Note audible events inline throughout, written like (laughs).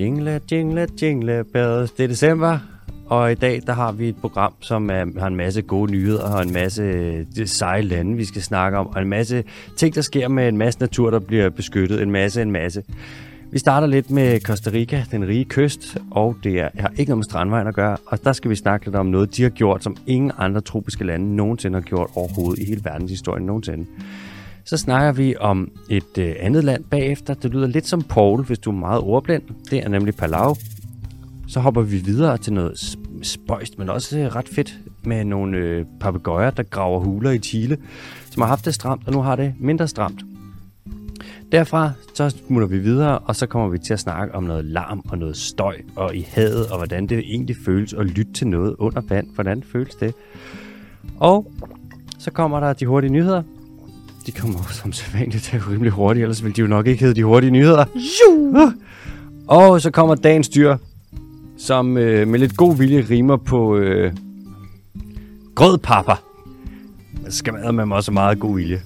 Jingle, jingle, jingle bells. Det er december, og i dag der har vi et program, som er, har en masse gode nyheder og en masse øh, seje lande, vi skal snakke om, og en masse ting, der sker med en masse natur, der bliver beskyttet. En masse, en masse. Vi starter lidt med Costa Rica, den rige kyst, og det er, har ikke noget med strandvejen at gøre, og der skal vi snakke lidt om noget, de har gjort, som ingen andre tropiske lande nogensinde har gjort overhovedet i hele verdenshistorien nogensinde. Så snakker vi om et øh, andet land bagefter. Det lyder lidt som Paul, hvis du er meget ordblind. Det er nemlig Palau. Så hopper vi videre til noget spøjst, men også øh, ret fedt med nogle øh, papegøjer, der graver huler i Chile, som har haft det stramt, og nu har det mindre stramt. Derfra så smutter vi videre, og så kommer vi til at snakke om noget larm og noget støj og i havet, og hvordan det egentlig føles at lytte til noget under vand. Hvordan føles det? Og så kommer der de hurtige nyheder. De kommer jo som sædvanligt til rimelig hurtigt, ellers vil de jo nok ikke hedde de hurtige nyheder. Jo! Og så kommer dagens dyr, som øh, med lidt god vilje rimer på øh, grødpapper. Man skal man med også meget god vilje.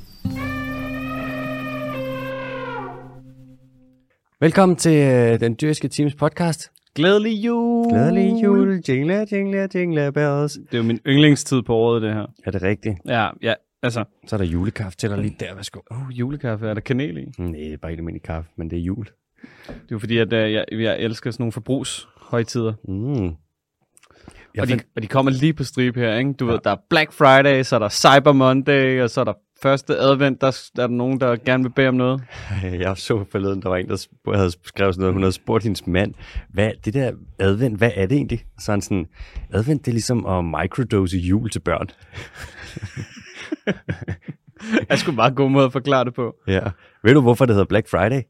Velkommen til øh, den dyriske teams podcast. Glædelig jul! Glædelig jul, jingle, jingle, jingle bells. Det er jo min yndlingstid på året, det her. Er det rigtigt? Ja, ja, altså. Så er der julekaffe til dig lige der, værsgo. Oh, julekaffe, er der kanel i? Nej, det er bare ikke almindelig kaffe, men det er jul. Det er jo fordi, at uh, jeg, jeg elsker sådan nogle forbrugshøjtider. Mm. Jeg Og de, fandt, og de kommer lige på stribe her, ikke? Du ja. ved, der er Black Friday, så er der Cyber Monday, og så er der første advent, der, der er der nogen, der gerne vil bede om noget. (laughs) jeg så forleden, der var en, der havde skrevet sådan noget, hun havde spurgt hendes mand, hvad det der advent, hvad er det egentlig? Så han sådan, advent det er ligesom at microdose jul til børn. (laughs) Jeg skulle bare god måde at forklare det på. Ja. Ved du, hvorfor det hedder Black Friday?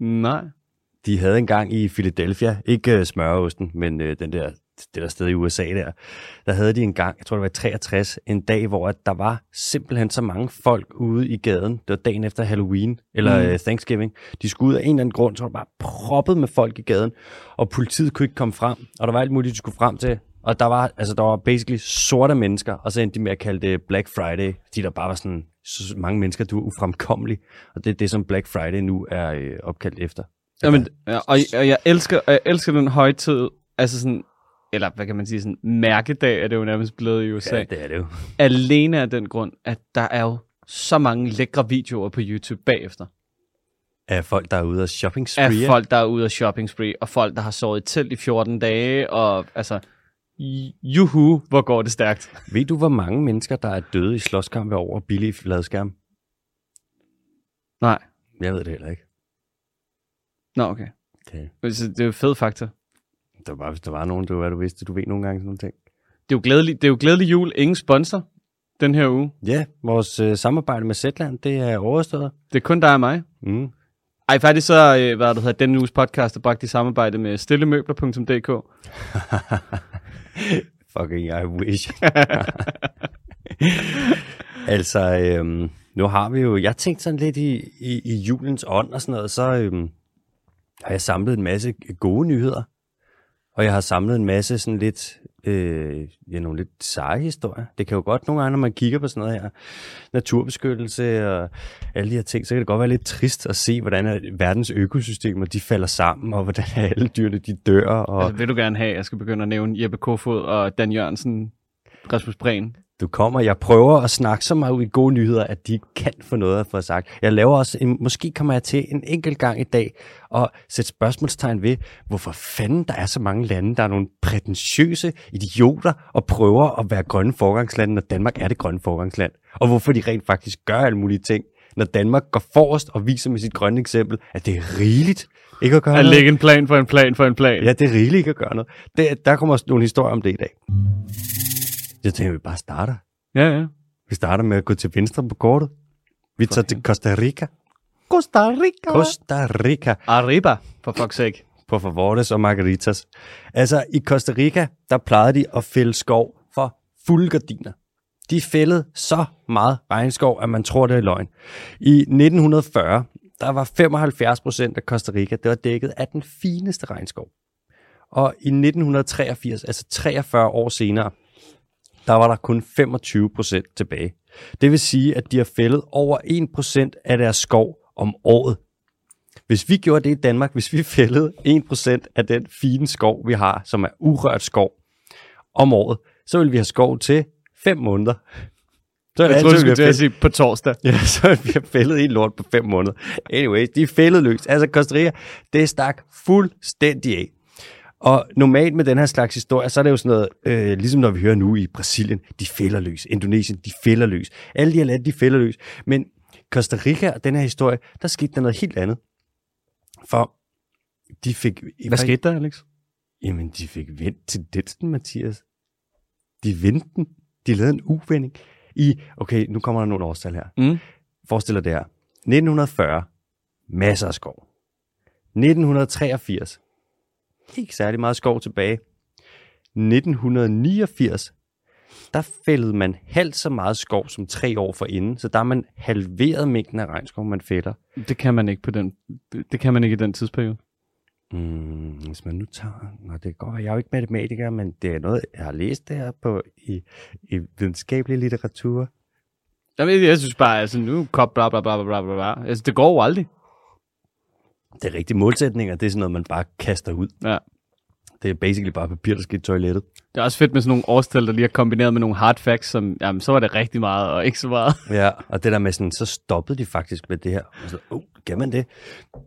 Nej. De havde engang i Philadelphia, ikke uh, smøreosten, men uh, den der, det der sted i USA der, der havde de engang, jeg tror det var i 63, en dag, hvor at der var simpelthen så mange folk ude i gaden. Det var dagen efter Halloween, eller mm. uh, Thanksgiving. De skulle ud af en eller anden grund, så var det bare proppet med folk i gaden, og politiet kunne ikke komme frem, og der var alt muligt, de skulle frem til. Og der var, altså, der var basically sorte mennesker, og så endte de med at kalde det Black Friday, fordi der bare var sådan så mange mennesker, du er ufremkommelig. Og det er det, som Black Friday nu er øh, opkaldt efter. Jamen, ja, og, og, jeg elsker, og jeg elsker den højtid, altså sådan, eller hvad kan man sige, sådan mærkedag er det jo nærmest blevet i USA. Ja, det er det jo. (laughs) alene af den grund, at der er jo så mange lækre videoer på YouTube bagefter. Af folk, der er ude af shopping Af spree. folk, der er ude af shopping spree, og folk, der har sovet i telt i 14 dage, og altså, juhu, hvor går det stærkt. Ved du, hvor mange mennesker, der er døde i slåskampe over billige fladskærm? Nej. Jeg ved det heller ikke. Nå, okay. Det, Så det er jo fed faktor. det var bare, hvis der var nogen, du, hvad du vidste, du ved nogle gange sådan nogle ting. Det er jo glædelig, det er jo glædelig jul. Ingen sponsor den her uge. Ja, vores øh, samarbejde med Zetland, det er overstået. Det er kun dig og mig. Mm. Ej, faktisk så, øh, hvad det hedder, denne uges podcast er bragt i samarbejde med stillemøbler.dk. (laughs) Fucking I wish. (laughs) altså, øhm, nu har vi jo, jeg tænkte sådan lidt i, i, i julens ånd og sådan noget, så øhm, har jeg samlet en masse gode nyheder. Og jeg har samlet en masse sådan lidt, øh, ja, nogle lidt seje historier. Det kan jo godt nogle gange, når man kigger på sådan noget her, naturbeskyttelse og alle de her ting, så kan det godt være lidt trist at se, hvordan verdens økosystemer, de falder sammen, og hvordan alle dyrene, de dør. Og... Altså, vil du gerne have, at jeg skal begynde at nævne Jeppe Kofod og Dan Jørgensen, Rasmus Prehn? Du kommer, jeg prøver at snakke så meget ud i gode nyheder, at de kan få noget at få sagt. Jeg laver også, en, måske kommer jeg til en enkelt gang i dag at sætte spørgsmålstegn ved, hvorfor fanden der er så mange lande, der er nogle prætentiøse idioter og prøver at være grønne forgangsland, når Danmark er det grønne forgangsland. Og hvorfor de rent faktisk gør alle mulige ting, når Danmark går forrest og viser med sit grønne eksempel, at det er rigeligt ikke at gøre At noget. lægge en plan for en plan for en plan. Ja, det er rigeligt ikke at gøre noget. Det, der kommer også nogle historier om det i dag. Jeg tænker, vi bare starter. ja. ja. Vi starter med at gå til venstre på kortet. Vi tager til Costa Rica. Costa Rica. Costa Rica. Arriba, for fuck's sake. På favores og margaritas. Altså, i Costa Rica, der plejede de at fælde skov for fulde gardiner. De fældede så meget regnskov, at man tror, det er løgn. I 1940, der var 75 procent af Costa Rica, det var dækket af den fineste regnskov. Og i 1983, altså 43 år senere, der var der kun 25 procent tilbage. Det vil sige, at de har fældet over 1 procent af deres skov om året. Hvis vi gjorde det i Danmark, hvis vi fældede 1% af den fine skov, vi har, som er urørt skov, om året, så ville vi have skov til 5 måneder. Så er det Jeg troede, du skulle har sige på torsdag. (laughs) ja, så vi have fældet en lort på 5 måneder. Anyway, de er fældet løs. Altså Costa Rica, det stak fuldstændig af. Og normalt med den her slags historie, så er det jo sådan noget, øh, ligesom når vi hører nu i Brasilien, de fælder løs. Indonesien, de fælder løs. Alle de her lande, de fælder løs. Men Costa Rica og den her historie, der skete der noget helt andet. For de fik... Hvad skete der, Alex? Jamen, de fik vendt tendensen, Mathias. De vendte den. De lavede en uvending. I, okay, nu kommer der nogle årstal her. Mm. Forestil dig det her. 1940, masser af skov. 1983, ikke særlig meget skov tilbage. 1989, der fældede man halvt så meget skov som tre år forinden, så der er man halveret mængden af regnskov, man fælder. Det kan man ikke på den, det kan man ikke i den tidsperiode. Mm, hvis man nu tager... Nå, det kan godt være, jeg er jo ikke matematiker, men det er noget, jeg har læst det her på, i, i videnskabelig litteratur. Jeg, jeg synes bare, altså nu kop bla bla bla bla bla bla. Altså det går jo aldrig. Det er rigtige målsætninger, det er sådan noget, man bare kaster ud. Ja. Det er basically bare papir, der skal i toilettet. Det er også fedt med sådan nogle årstal, der lige er kombineret med nogle hard facts, som, jamen så var det rigtig meget, og ikke så meget. (laughs) Ja, og det der med sådan, så stoppede de faktisk med det her. Og så, oh, kan man det?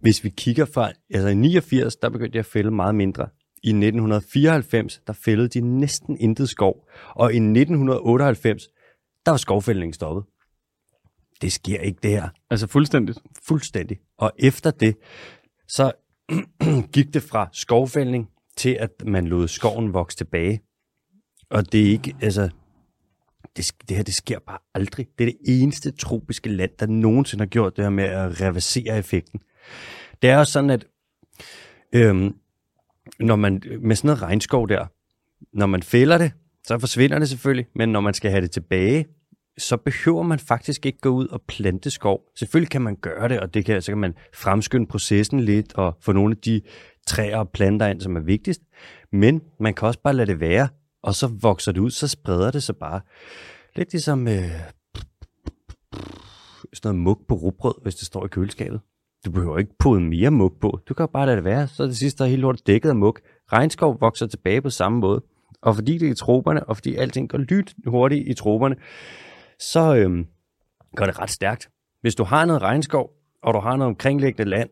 Hvis vi kigger fra, altså i 89, der begyndte de at fælde meget mindre. I 1994, der fældede de næsten intet skov. Og i 1998, der var skovfældningen stoppet. Det sker ikke det her. Altså fuldstændigt. Fuldstændig. Og efter det, så (clears throat) gik det fra skovfældning til, at man lod skoven vokse tilbage. Og det er ikke, altså, det, det her, det sker bare aldrig. Det er det eneste tropiske land, der nogensinde har gjort det her med at reversere effekten. Det er også sådan, at øhm, når man, med sådan noget regnskov der, når man fælder det, så forsvinder det selvfølgelig, men når man skal have det tilbage, så behøver man faktisk ikke gå ud og plante skov. Selvfølgelig kan man gøre det, og det kan, så kan man fremskynde processen lidt og få nogle af de træer og planter ind, som er vigtigst. Men man kan også bare lade det være, og så vokser det ud, så spreder det sig bare. Lidt ligesom øh, sådan noget mug på rugbrød, hvis det står i køleskabet. Du behøver ikke pude mere mug på. Du kan bare lade det være, så er det sidste, der er helt lortet dækket af mug. Regnskov vokser tilbage på samme måde. Og fordi det er i troberne, og fordi alting går lyt hurtigt i troberne, så øhm, går det ret stærkt. Hvis du har noget regnskov, og du har noget omkringliggende land,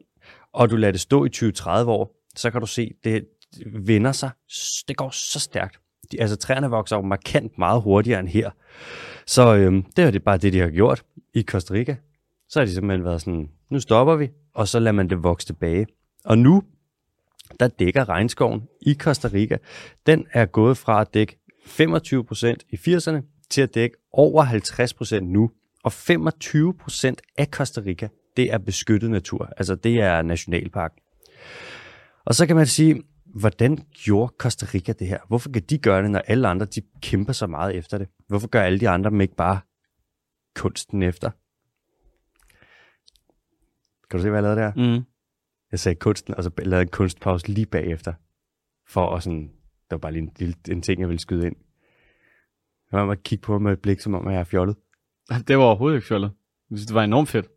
og du lader det stå i 20-30 år, så kan du se, det vender sig. Det går så stærkt. De, altså træerne vokser jo markant meget hurtigere end her. Så øhm, det er det bare det, de har gjort i Costa Rica. Så har de simpelthen været sådan, nu stopper vi, og så lader man det vokse tilbage. Og nu, der dækker regnskoven i Costa Rica, den er gået fra at dække 25% i 80'erne til at dække over 50% nu. Og 25% af Costa Rica, det er beskyttet natur. Altså det er nationalpark. Og så kan man sige, hvordan gjorde Costa Rica det her? Hvorfor kan de gøre det, når alle andre de kæmper så meget efter det? Hvorfor gør alle de andre dem ikke bare kunsten efter? Kan du se, hvad jeg lavede der? Mm. Jeg sagde kunsten, og så lavede en kunstpause lige bagefter. For at sådan, det var bare lige en, en ting, jeg ville skyde ind. Jeg var at kigge på mig med et blik, som om jeg er fjollet. (laughs) Det var overhovedet ikke fjollet. Jeg synes, det var enormt fedt.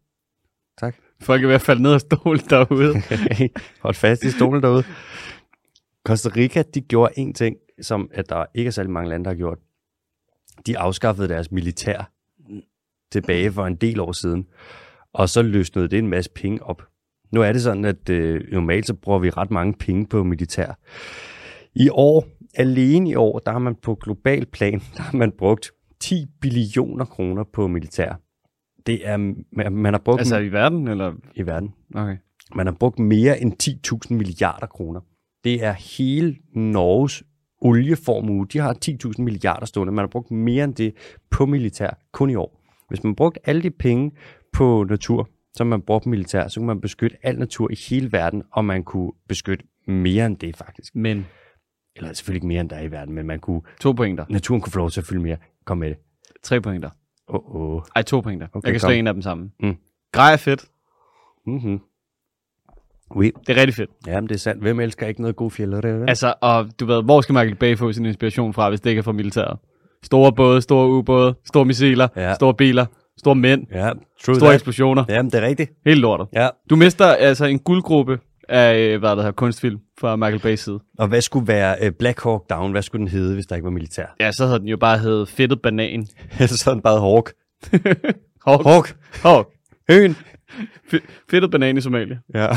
Tak. Folk er ved at falde ned af stolen derude. (laughs) Hold fast i stolen derude. Costa Rica, de gjorde en ting, som at der ikke er særlig mange lande, der har gjort. De afskaffede deres militær tilbage for en del år siden, og så løsnede det en masse penge op. Nu er det sådan, at øh, normalt så bruger vi ret mange penge på militær. I år, alene i år, der har man på global plan, (laughs) der har man brugt 10 billioner kroner på militær. Det er, man, man har brugt altså i verden, eller? i verden. Okay. Man har brugt mere end 10.000 milliarder kroner. Det er hele Norges olieformue. De har 10.000 milliarder stående. Man har brugt mere end det på militær kun i år. Hvis man brugte alle de penge på natur, som man bruger på militær, så kunne man beskytte al natur i hele verden, og man kunne beskytte mere end det faktisk. Men Eller selvfølgelig ikke mere end der er i verden, men man kunne, to pointer. naturen kunne få lov til at fylde mere. Kom med det. Tre pointer. Åh, oh, oh. Ej, to pointer. Okay, jeg kan slå en af dem sammen. Mm. Grej er fedt. Mm-hmm. Oui. Det er rigtig fedt. Jamen, det er sandt. Hvem elsker ikke noget god fjeld? Altså, Altså, og du ved, hvor skal Michael Bay få sin inspiration fra, hvis det ikke er fra militæret? Store både, store ubåde, store missiler, ja. store biler, Store mænd. Ja, true Store that. eksplosioner. Jamen, det er rigtigt. Helt lortet. Ja. Du mister altså en guldgruppe af, øh, hvad der hedder, kunstfilm fra Michael Bay's side. Og hvad skulle være uh, Black Hawk Down? Hvad skulle den hedde, hvis der ikke var militær? Ja, så havde den jo bare heddet Fedtet Banan. (laughs) Så er den bare Hawk. (laughs) Hawk. Hawk. Hawk. Høen. Fedtet Banan i Somalia. Ja.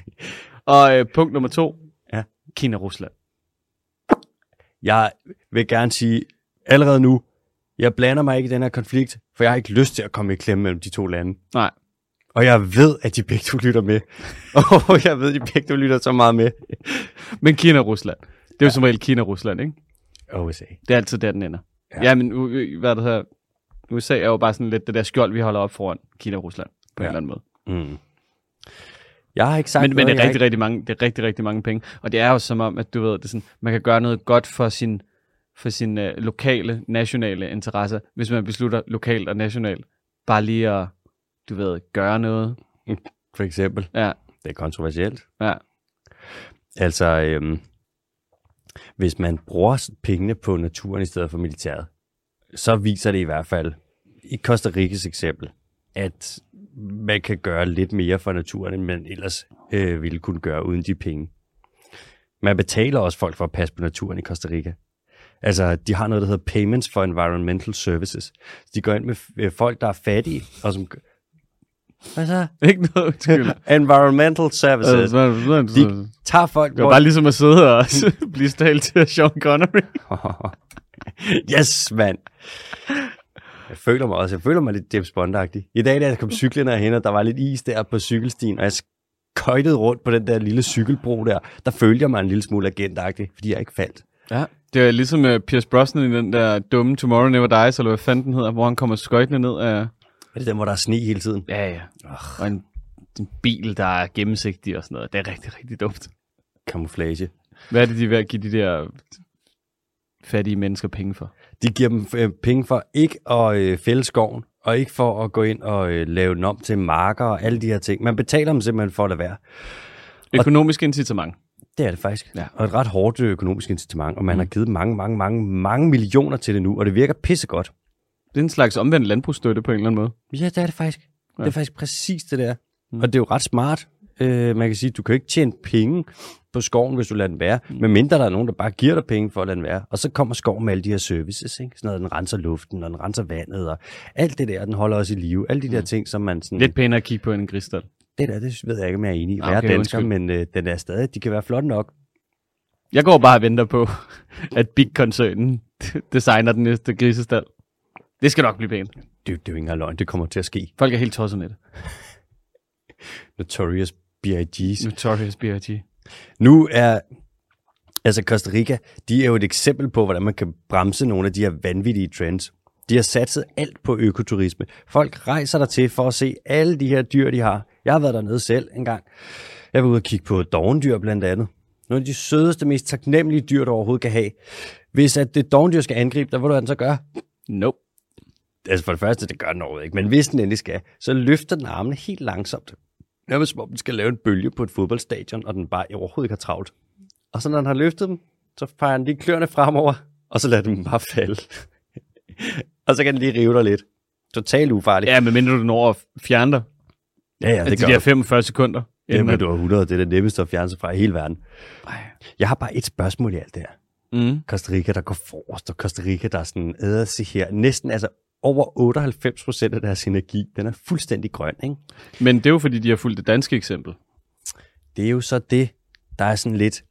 (laughs) Og øh, punkt nummer to. Ja. Kina-Rusland. Jeg vil gerne sige allerede nu, jeg blander mig ikke i den her konflikt, for jeg har ikke lyst til at komme i klemme mellem de to lande. Nej. Og jeg ved, at de begge to lytter med. (laughs) Og jeg ved, at de begge to lytter så meget med. Men Kina-Rusland. Det er jo som regel Kina-Rusland, ikke? USA. Det er altid der, den ender. Ja. Ja, ja men hvad det her, USA er jo bare sådan lidt det der skjold, vi holder op foran Kina-Rusland på ja. Ja. en eller anden måde. Mm. Jeg har ikke sagt Men, men noget, det, er rigtig, rigtig mange, det er rigtig, rigtig mange penge. Og det er jo som om, at du ved, det er sådan, man kan gøre noget godt for sin, for sin uh, lokale, nationale interesser, hvis man beslutter lokalt og nationalt. Bare lige at, du ved, gøre noget. (laughs) For eksempel. Ja, Det er kontroversielt. ja. Altså, øhm, hvis man bruger pengene på naturen i stedet for militæret, så viser det i hvert fald, i Costa Ricas eksempel, at man kan gøre lidt mere for naturen, end man ellers øh, ville kunne gøre uden de penge. Man betaler også folk for at passe på naturen i Costa Rica. Altså, de har noget, der hedder Payments for Environmental Services. De går ind med øh, folk, der er fattige, og som... Hvad så? Ikke noget undskyld. (laughs) Environmental Services. De tager folk, Det var bare ligesom at sidde og (laughs) blive stalt til Sean Connery. (laughs) yes, mand. Jeg føler mig også, jeg føler mig lidt James Bond-agtig. I dag, da jeg kom cyklerne herhen, og der var lidt is der på cykelstien, og jeg skøjtede rundt på den der lille cykelbro der, der følte jeg mig en lille smule agentagtig, fordi jeg ikke faldt. Ja. Det er ligesom uh, Pierce Brosnan i den der dumme Tomorrow Never Dies, eller hvad fanden den hedder, hvor han kommer skøjtende ned af... Er det den, hvor der er sne hele tiden? Ja, ja. Og en, en bil, der er gennemsigtig og sådan noget. Det er rigtig, rigtig dumt. Camouflage. Hvad er det, de er ved at give de der fattige mennesker penge for? De giver dem øh, penge for ikke at øh, fælde skoven, og ikke for at gå ind og øh, lave den om til marker og alle de her ting. Man betaler dem simpelthen for at lade være. Økonomisk incitament. Det er det faktisk. Ja. Og et ret hårdt økonomisk incitament, og man mm. har givet mange, mange, mange, mange millioner til det nu, og det virker pissegodt. Det er en slags omvendt landbrugsstøtte på en eller anden måde. Ja, det er det faktisk. Ja. Det er faktisk præcis det der. Mm. Mm. Og det er jo ret smart. Øh, man kan sige, du kan ikke tjene penge på skoven, hvis du lader den være, mm. medmindre der er nogen, der bare giver dig penge for at lade den være. Og så kommer skoven med alle de her services, ikke? Sådan noget, den renser luften, og den renser vandet, og alt det der, den holder os i live. Alle de der ting, som man sådan... Lidt pænere at kigge på end en kristal. Det der, det ved jeg ikke, om jeg er enig i. Ah, Jeg er okay, dansker, undskyld. men øh, den er stadig, de kan være flotte nok. Jeg går bare og venter på, (laughs) at Big-koncernen (laughs) designer den næste grisestal. Det skal nok blive pænt. Det, det er jo ikke engang løgn, det kommer til at ske. Folk er helt tosset med det. (laughs) Notorious B.I.G's. Notorious B.I.G. Nu er, altså Costa Rica, de er jo et eksempel på, hvordan man kan bremse nogle af de her vanvittige trends. De har satset alt på økoturisme. Folk rejser der til for at se alle de her dyr, de har. Jeg har været dernede selv en gang. Jeg var ude og kigge på dovendyr blandt andet. Nogle af de sødeste, mest taknemmelige dyr, du overhovedet kan have. Hvis at det dovendyr skal angribe dig, hvad du den så gøre? Nope. Altså for det første, det gør den overhovedet ikke. Men hvis den endelig skal, så løfter den armene helt langsomt. Nærmest som om den skal lave en bølge på et fodboldstadion, og den bare overhovedet ikke har travlt. Og så når den har løftet dem, så fejrer den lige kløerne fremover, og så lader den dem bare falde. (laughs) og så kan den lige rive dig lidt. Totalt ufarligt. Ja, medmindre du når at fjerne dig. ja, ja det de gør der du. 45 sekunder. Jamen, inden du har 100, det er det nemmeste at fjerne sig fra i hele verden. Ej. Jeg har bare et spørgsmål i alt det her. Mm. Costa Rica, der går forrest, og Costa Rica, der er sådan, æder sig her, næsten altså over 98 procent af deres energi, den er fuldstændig grøn, ikke? Men det er jo fordi, de har fulgt det danske eksempel. Det er jo så det, der er sådan lidt...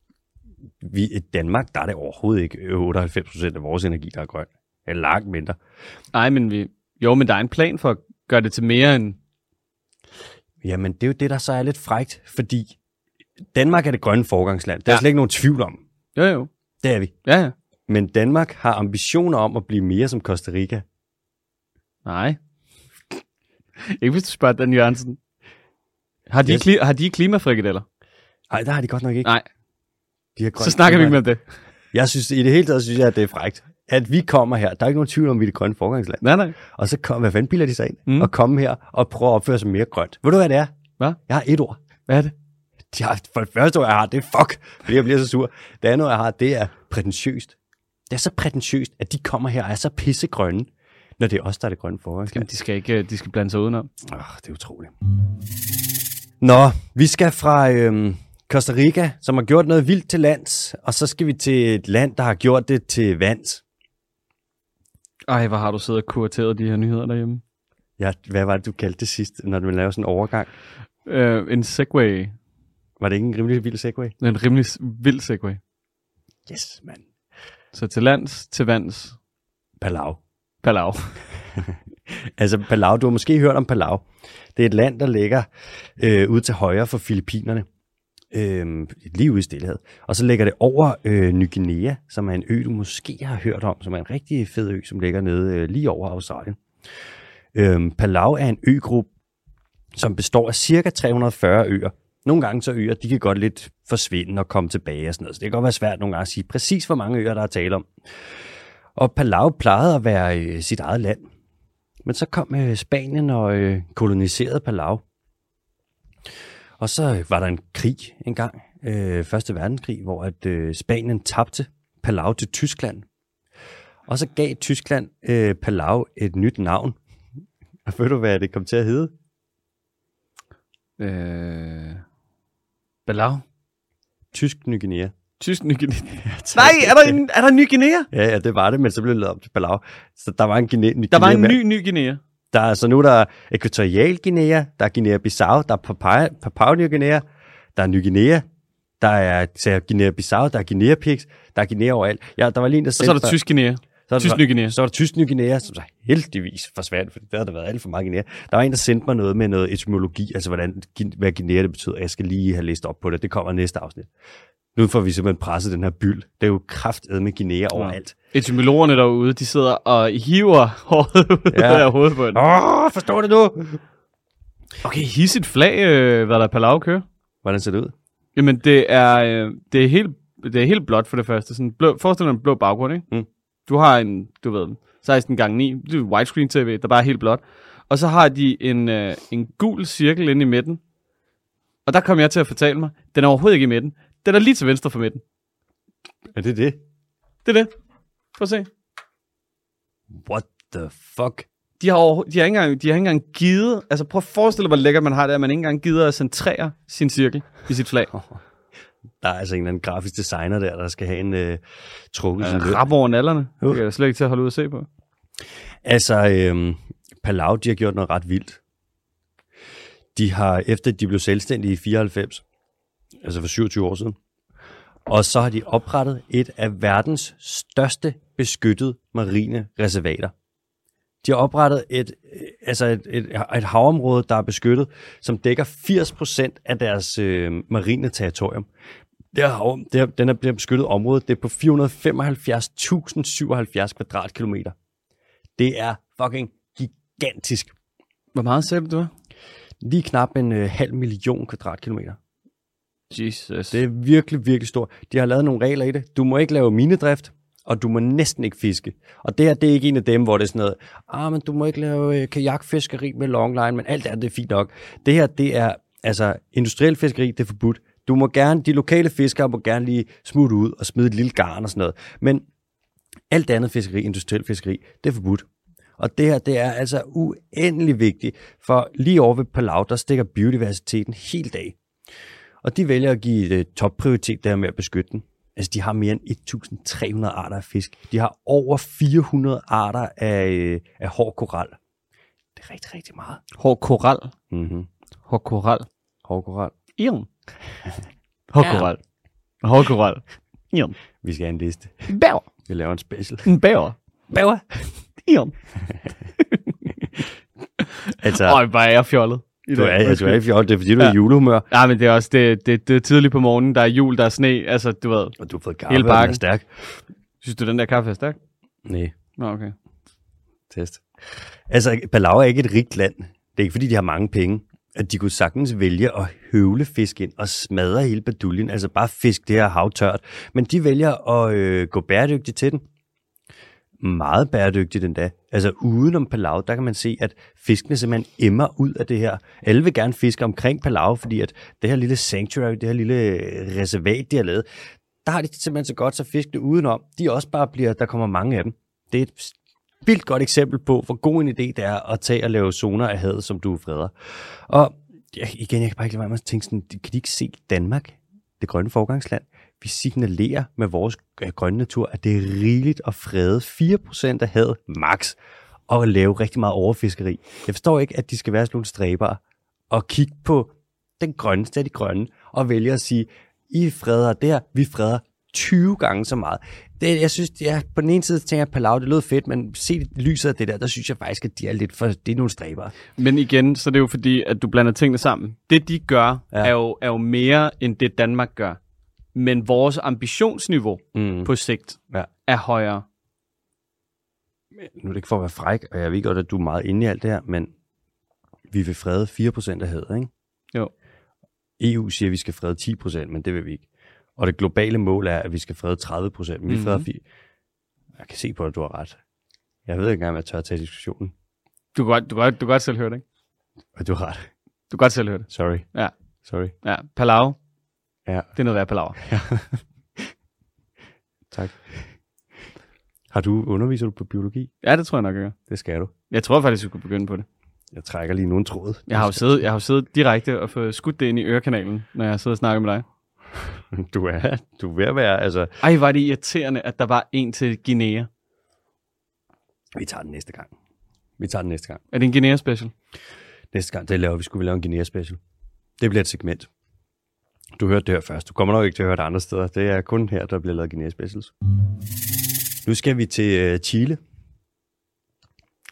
Vi, I Danmark, der er det overhovedet ikke 98 procent af vores energi, der er grøn. Eller langt mindre. Nej, men vi... Jo, men der er en plan for at gøre det til mere end... Jamen, det er jo det, der så er lidt frægt, fordi Danmark er det grønne forgangsland. Der er Ja. slet ikke nogen tvivl om. Jo, jo. Det er vi. Ja, ja. Men Danmark har ambitioner om at blive mere som Costa Rica. Nej. ikke hvis du spørger Dan Jørgensen. Har de, Yes. kli- har de klimafrikadeller? Nej, der har de godt nok ikke. Nej, De har så snakker vi ikke med det. Jeg synes, i det hele taget synes jeg, at det er frægt. At vi kommer her, der er ikke nogen tvivl om, vi er det grønne forgangsland. Nej, nej. Og så kom, hvad fanden bilder de sig ind? Mm. Og komme her og prøve at opføre sig mere grønt. Ved du, hvad det er? Hvad? Jeg har et ord. Hvad er det? De har, for det første ord, jeg har, det er fuck, fordi jeg bliver så sur. Det andet ord, jeg har, det er prætentiøst. Det er så prætentiøst, at de kommer her og er så pissegrønne. Når det er os, der er det grønne forår. Jamen, de skal ikke, øh, de skal blande sig udenom. Oh, det er utroligt. Nå, vi skal fra øhm, Costa Rica, som har gjort noget vildt til lands, og så skal vi til et land, der har gjort det til vands. Ej, hvor har du siddet og kurateret de her nyheder derhjemme. Ja, hvad var det, du kaldte det sidst, når du lavede sådan en overgang? Øh, en segway. Var det ikke en rimelig vild segway? En rimelig vild segway. Yes, mand. Så til lands, til vands, Palau. Palau. (laughs) Altså Palau, du har måske hørt om Palau. Det er et land, der ligger øh, ude til højre for Filippinerne. Øh, lige ude i stillhed. Og så ligger det over øh, Ny Guinea, som er en ø, du måske har hørt om, som er en rigtig fed ø, som ligger nede øh, lige over Australien. Øh, Palau er en øgruppe, som består af cirka 340 øer. Nogle gange så øer, de kan godt lidt forsvinde og komme tilbage og sådan noget. Så det kan godt være svært nogle gange at sige præcis, hvor mange øer, der er tale om. Og Palau plejede at være øh, sit eget land. Men så kom øh, Spanien og øh, koloniserede Palau. Og så øh, var der en krig engang, øh, Første Verdenskrig, hvor at øh, Spanien tabte Palau til Tyskland. Og så gav Tyskland øh, Palau et nyt navn. Og (laughs) ved du, hvad det kom til at hedde? Øh, Palau. Tysk Ny Guinea. Tysk Ny Guinea. Nej, er der, en, er der en ny Guinea? Ja, ja, det var det, men så blev det lavet om til Palau. Så der var en Guinea, ny Der var en Guinea ny, ny Guinea. Der er, så nu er der Æquatorial Guinea, der er Guinea-Bissau, der er Papua, Papua New Guinea, der er Ny Guinea, der er så Guinea-Bissau, der er Guinea-Pigs, der er Guinea overalt. Ja, der var lige en, der Og så er der tysk Guinea. så Tysk Ny Guinea. Så var der tysk Ny Guinea, som så heldigvis forsvandt, for der har der været alt for meget Guinea. Der var en, der sendte mig noget med noget etymologi, altså hvordan, hvad Guinea det betyder. Jeg skal lige have læst op på det. Det kommer næste afsnit. Nu får vi simpelthen presset den her byld. Det er jo kraftedet med Guinea overalt. Etymologerne derude, de sidder og hiver (laughs) håret ud Ja. af hovedet på den. Åh, forstår det nu? Okay, hissigt flag, øh, hvad der er Palau kører. Hvordan ser det ud? Jamen, det er, øh, det er helt, det er helt blåt for det første. Sådan blå, forestil dig en blå baggrund, ikke? Mm. Du har en, du ved, 16 gange 9 det er widescreen tv, der bare er helt blåt. Og så har de en, øh, en gul cirkel inde i midten. Og der kom jeg til at fortælle mig, den er overhovedet ikke i midten. Den er lige til venstre for midten. Er det det? Det er det. Prøv at se. What the fuck? De har, overho- de har, ikke engang, de har ikke engang givet, altså prøv at forestille dig, hvor lækkert man har det, at man ikke engang gider at centrere sin cirkel i sit flag. (laughs) Der er altså en eller anden grafisk designer der, der skal have en øh, trukket sin løn. Rap over nallerne. Det Uh. kan jeg slet ikke til at holde ud og se på. Altså, øhm, Palau, de har gjort noget ret vildt. De har, efter de blev selvstændige i 94, altså for 27 år siden, og så har de oprettet et af verdens største beskyttede marine reservater. De har oprettet et, øh, altså et, et, et havområde, der er beskyttet, som dækker 80% af deres øh, marine territorium. Det hav, det er, den er bliver beskyttet område, det er på 475.077 kvadratkilometer. Det er fucking gigantisk. Hvor meget sagde du, det var? Lige knap en øh, halv million kvadratkilometer. Jesus. Det er virkelig, virkelig stort. De har lavet nogle regler i det. Du må ikke lave minedrift, og du må næsten ikke fiske. Og det her, det er ikke en af dem, hvor det er sådan noget, ah, men du må ikke lave øh, kajakfiskeri med longline, men alt andet det er fint nok. Det her, det er, altså, industriel fiskeri, det er forbudt. Du må gerne, de lokale fiskere må gerne lige smutte ud og smide et lille garn og sådan noget. Men alt andet fiskeri, industriel fiskeri, det er forbudt. Og det her, det er altså uendelig vigtigt, for lige over ved Palau, der stikker biodiversiteten helt af. Og de vælger at give det topprioritet der med at beskytte den. Altså, de har mere end 1.300 arter af fisk. De har over 400 arter af, øh, af hård koral. Det er rigtig, rigtig meget. Hård koral. Mm-hmm. Hård koral. Hård koral. Ion. Hård koral. Hård koral. Ion. Vi skal have en liste. Bæver. Vi laver en special. En bæver. Bæver. Ion. (laughs) Altså, Øj, hvor er jeg fjollet. I du er, altså, du er i fjol, det er fordi, du er Ja. julehumør. Nej, men det er også det, det, det er tidligt på morgenen, der er jul, der er sne. Altså, du ved, Og du har fået kaffe, Hele den er bakken. stærk. synes du, den der kaffe er stærk? Nej, Nå, okay. test. Altså, Palau er ikke et rigt land. Det er ikke, fordi de har mange penge. At de kunne sagtens vælge at høvle fisk ind og smadre hele baduljen. Altså bare fisk det her hav tørt. Men de vælger at øh, gå bæredygtigt til den. Mm. Meget bæredygtigt endda. Altså udenom Palau, der kan man se, at fiskene simpelthen emmer ud af det her. Alle vil gerne fiske omkring Palau, fordi at det her lille sanctuary, det her lille reservat, de har lavet, der har de simpelthen så godt, så fiskene udenom, de også bare bliver, der kommer mange af dem. Det er et vildt godt eksempel på, hvor god en idé det er at tage og lave zoner af havet, som du freder. Og ja, igen, jeg kan bare ikke lade være med at tænke sådan, kan de ikke se Danmark, det grønne forgangsland? Vi signalerer med vores øh, grønne natur, at det er rigeligt at frede 4% af havet max, og at lave rigtig meget overfiskeri. Jeg forstår ikke, at de skal være sådan nogle stræbere og kigge på den grønneste af de grønne, og vælge at sige, I freder der, vi freder 20 gange så meget. Det, jeg synes, ja, på den ene side tænker jeg, Palau, det lød fedt, men se lyset af det der, der synes jeg faktisk, at de er lidt for, det er nogle stræbere. Men igen, så er det jo fordi, at du blander tingene sammen. Det, de gør, ja. er, jo, er jo mere, end det Danmark gør. Men vores ambitionsniveau Mm. på sigt Ja. er højere. Nu er det ikke for at være fræk, og jeg ved godt, at du er meget inde i alt det her, men vi vil frede 4% af havet, ikke? Jo. EU siger, at vi skal frede 10%, men det vil vi ikke. Og det globale mål er, at vi skal frede 30%, men vi Mhm. freder 4. Jeg kan se på, at du har ret. Jeg ved ikke engang, om jeg tør at tage diskussionen. Du kan godt, du kan godt, du kan godt selv høre det, ikke? Og du har ret. Du kan godt selv høre det. Sorry. Ja. Sorry. Ja, Palau, Ja, det er noget værd Palau. (laughs) tak. Har du, underviser du på biologi? Ja, det tror jeg nok, jeg gør. Det skal du. Jeg tror faktisk, vi kunne begynde på det. Jeg trækker lige nogen tråd. Jeg har jo siddet, jeg har jo siddet direkte og fået skudt det ind i ørekanalen, når jeg sidder og snakker med dig. (laughs) Du er, du er ved at være, altså... Ej, var det irriterende, at der var en til Guinea. Vi tager den næste gang. Vi tager den næste gang. Er det en Guinea special? Næste gang, det laver vi, skulle vi lave en Guinea special. Det bliver et segment. Du hørte det her først. Du kommer nok ikke til at høre det andre steder. Det er kun her, der bliver lavet Guinea specials. Nu skal vi til uh, Chile,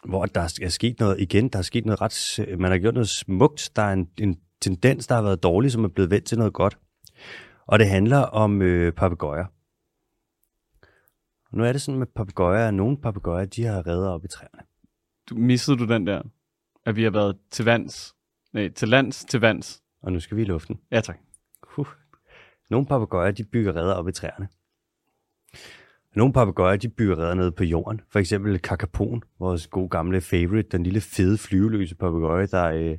hvor der er sket noget igen. Der er sket noget ret... Man har gjort noget smukt. Der er en, en tendens, der har været dårlig, som er blevet vendt til noget godt. Og det handler om øh, papegøjer. Nu er det sådan med papegøjer, at nogle papegøjer, de har redder op i træerne. Du, missede du den der? At vi har været til vands. Nej, til lands til vands. Og nu skal vi i luften. Ja, tak. Nogle papegøjer, de bygger redder op i træerne. Nogle papegøjer, de bygger redder nede på jorden. For eksempel kakapon, vores gode gamle favorite, den lille fede flyveløse papegøje, der øh,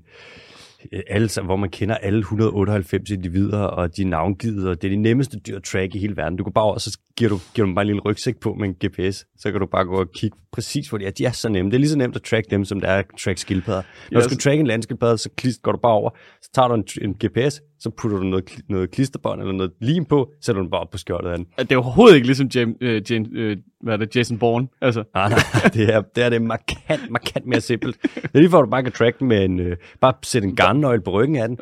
alle, hvor man kender alle 198 individer, og de er navngivet, og det er de nemmeste dyr at track i hele verden. Du går bare over, og så giver du, giver du bare en lille rygsæk på med en GPS. Så kan du bare gå og kigge præcis, hvor de er. De er så nemme. Det er lige så nemt at track dem, som det er at track skildpadder. Når Yes. du skal track en landskildpadde, så klist, går du bare over, så tager du en, en GPS, så putter du noget, noget klisterbånd eller noget lim på, sætter du den bare op på skjoldet af den. Det er overhovedet ikke ligesom James, øh, James, øh, hvad er det, Jason Bourne. Altså, Nej, nej, det er, det er det markant, markant mere simpelt. Det er lige for, at du bare kan track den med en, øh, bare sætte en garnnøgle på ryggen af den,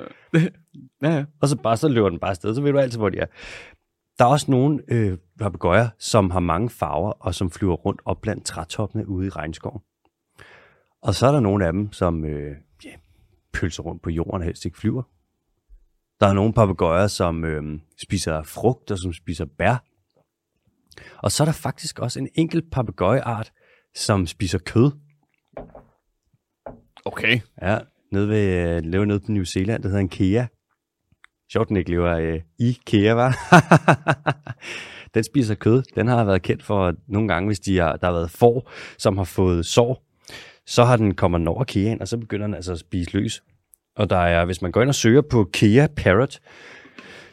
ja, ja. og så, bare, så løber den bare afsted, så ved du altid, hvor de er. Der er også nogle øh, papegøjer, som har mange farver, og som flyver rundt op blandt trætoppene ude i regnskoven. Og så er der nogle af dem, som øh, ja, pølser rundt på jorden og helst ikke flyver. Der er nogle papegøjer, som øh, spiser frugt og som spiser bær. Og så er der faktisk også en enkelt papegøjeart, som spiser kød. Okay. Ja, nede ved, øh, lever nede på New Zealand, der hedder en kea. Sjovt, den ikke lever øh, i kea, var. (laughs) den spiser kød. Den har været kendt for at nogle gange, hvis de har, der har været får, som har fået sår, så har den kommer den over keaen, og så begynder den altså at spise løs. Og der er, hvis man går ind og søger på Kea Parrot,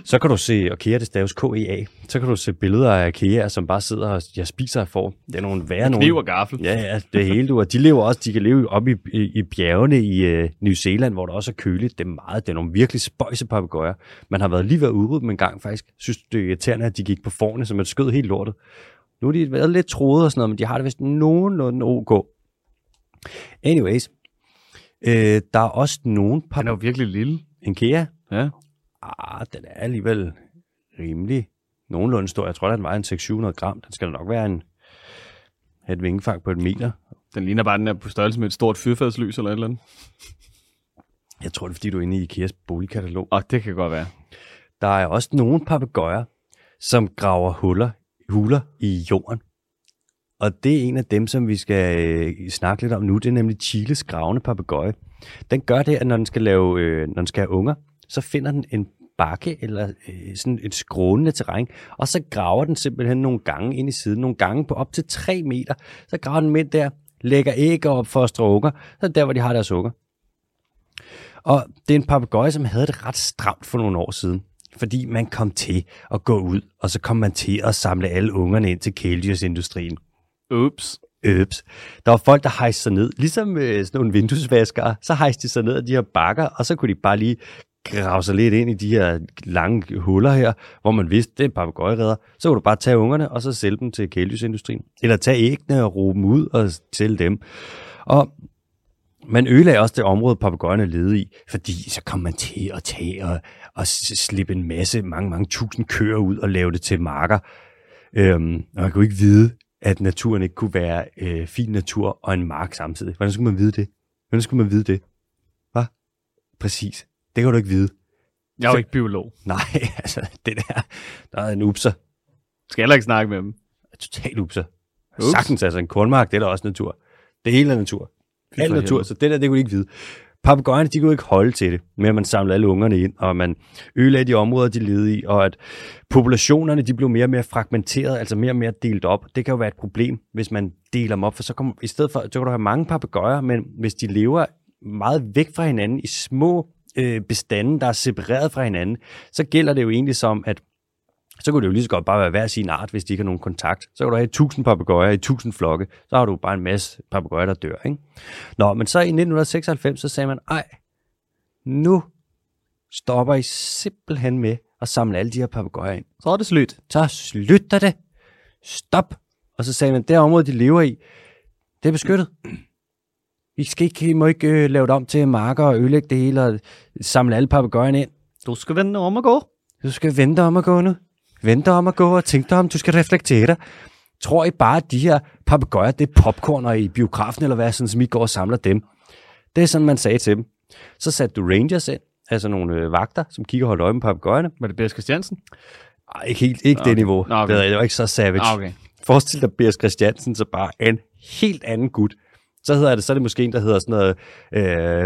så kan du se, og Kea det staves K-E-A, så kan du se billeder af Kea, som bare sidder og ja, spiser af får. Det er nogle værre nogle. Kniv og gaffel. Ja, ja, det er hele du. Og de lever også, de kan leve op i, i, i bjergene i øh, New Zealand, hvor der også er køligt. Det er meget, det er nogle virkelig spøjse papegøjer. Man har været lige ved at udrydde dem en gang faktisk. Synes det er irriterende, at de gik på forne, så man skød helt lortet. Nu har de været lidt troede og sådan noget, men de har det vist nogenlunde ok. Anyways, øh, der er også nogen Han er papegøjer. jo virkelig lille. En Kea, Ja. ah, den er alligevel rimelig nogenlunde stor. Jeg tror, den vejer en 600-700 gram. Den skal nok være en, et vingefang på et meter. Den ligner bare, den er på størrelse med et stort fyrfadslys eller et eller andet. Jeg tror, det er, fordi du er inde i IKEAs boligkatalog. Og det kan godt være. Der er også nogle papegøjer, som graver huller, huler i jorden. Og det er en af dem, som vi skal øh, snakke lidt om nu. Det er nemlig Chiles gravende papegøje. Den gør det, at når den skal, lave, øh, når den skal have unger, så finder den en bakke eller øh, sådan et skrånende terræn, og så graver den simpelthen nogle gange ind i siden, nogle gange på op til 3 meter. Så graver den midt der, lægger æg op for at unger, så er der, hvor de har deres unger. Og det er en papegøje, som havde det ret stramt for nogle år siden. Fordi man kom til at gå ud, og så kom man til at samle alle ungerne ind til kæledyrsindustrien. Oops. Øps. Der var folk, der hejste sig ned, ligesom øh, sådan nogle vinduesvaskere, så hejste de sig ned af de her bakker, og så kunne de bare lige grave sig lidt ind i de her lange huller her, hvor man vidste, det er papegøjeredder. Så kunne du bare tage ungerne, og så sælge dem til kæledysindustrien. Eller tage æggene og råbe dem ud og sælge dem. Og man ødelagde også det område, papegøjerne levede i, fordi så kom man til at tage og, og slippe en masse, mange, mange tusind køer ud og lave det til marker. Øhm, og man kunne ikke vide, at naturen ikke kunne være øh, fin natur og en mark samtidig. Hvordan skulle man vide det? Hvordan skulle man vide det? Hvad? Præcis. Det kan du ikke vide. Jeg er jo ikke biolog. Nej, (laughs) altså, det der, der er en upser. Skal heller ikke snakke med dem. Total upser. Ups. Sagtens, altså en kornmark, det er da også natur. Det hele er natur. Alt for natur, så det der, det kunne de ikke vide. Papagøjerne, de kunne ikke holde til det, med at man samlede alle ungerne ind, og man ødelagde de områder, de levede i, og at populationerne, de blev mere og mere fragmenteret, altså mere og mere delt op. Det kan jo være et problem, hvis man deler dem op, for så kommer, i stedet for, så kan du have mange papegøjer, men hvis de lever meget væk fra hinanden i små øh, bestande, der er separeret fra hinanden, så gælder det jo egentlig som, at så kunne det jo lige så godt bare være hver sin art, hvis de ikke har nogen kontakt. Så kan du have 1000 papegøjer i 1000 flokke, så har du bare en masse papegøjer, der dør. Ikke? Nå, men så i 1996, så sagde man, ej, nu stopper I simpelthen med at samle alle de her papegøjer ind. Så er det slut. Så slutter det. Stop. Og så sagde man, det område, de lever i, det er beskyttet. I, skal ikke, I må ikke øh, lave det om til marker og ødelægge det hele og samle alle papegøjerne ind. Du skal vende om og gå. Du skal vente om at gå nu. Vente om at gå og tænke dig om, du skal reflektere. Tror I bare, at de her papegøjer, det er popcorn i biografen, eller hvad, sådan, som I går og samler dem? Det er sådan, man sagde til dem. Så satte du rangers ind, altså nogle øh, vagter, som kigger og holder øje med papegøjerne. Var det Bærs Christiansen? Ej, ikke helt ikke Okay. det niveau. Okay. Det, var, det var ikke så savage. Okay. Forestil dig Bers Christiansen, så bare en helt anden gut. Så hedder det, så er det måske en, der hedder sådan noget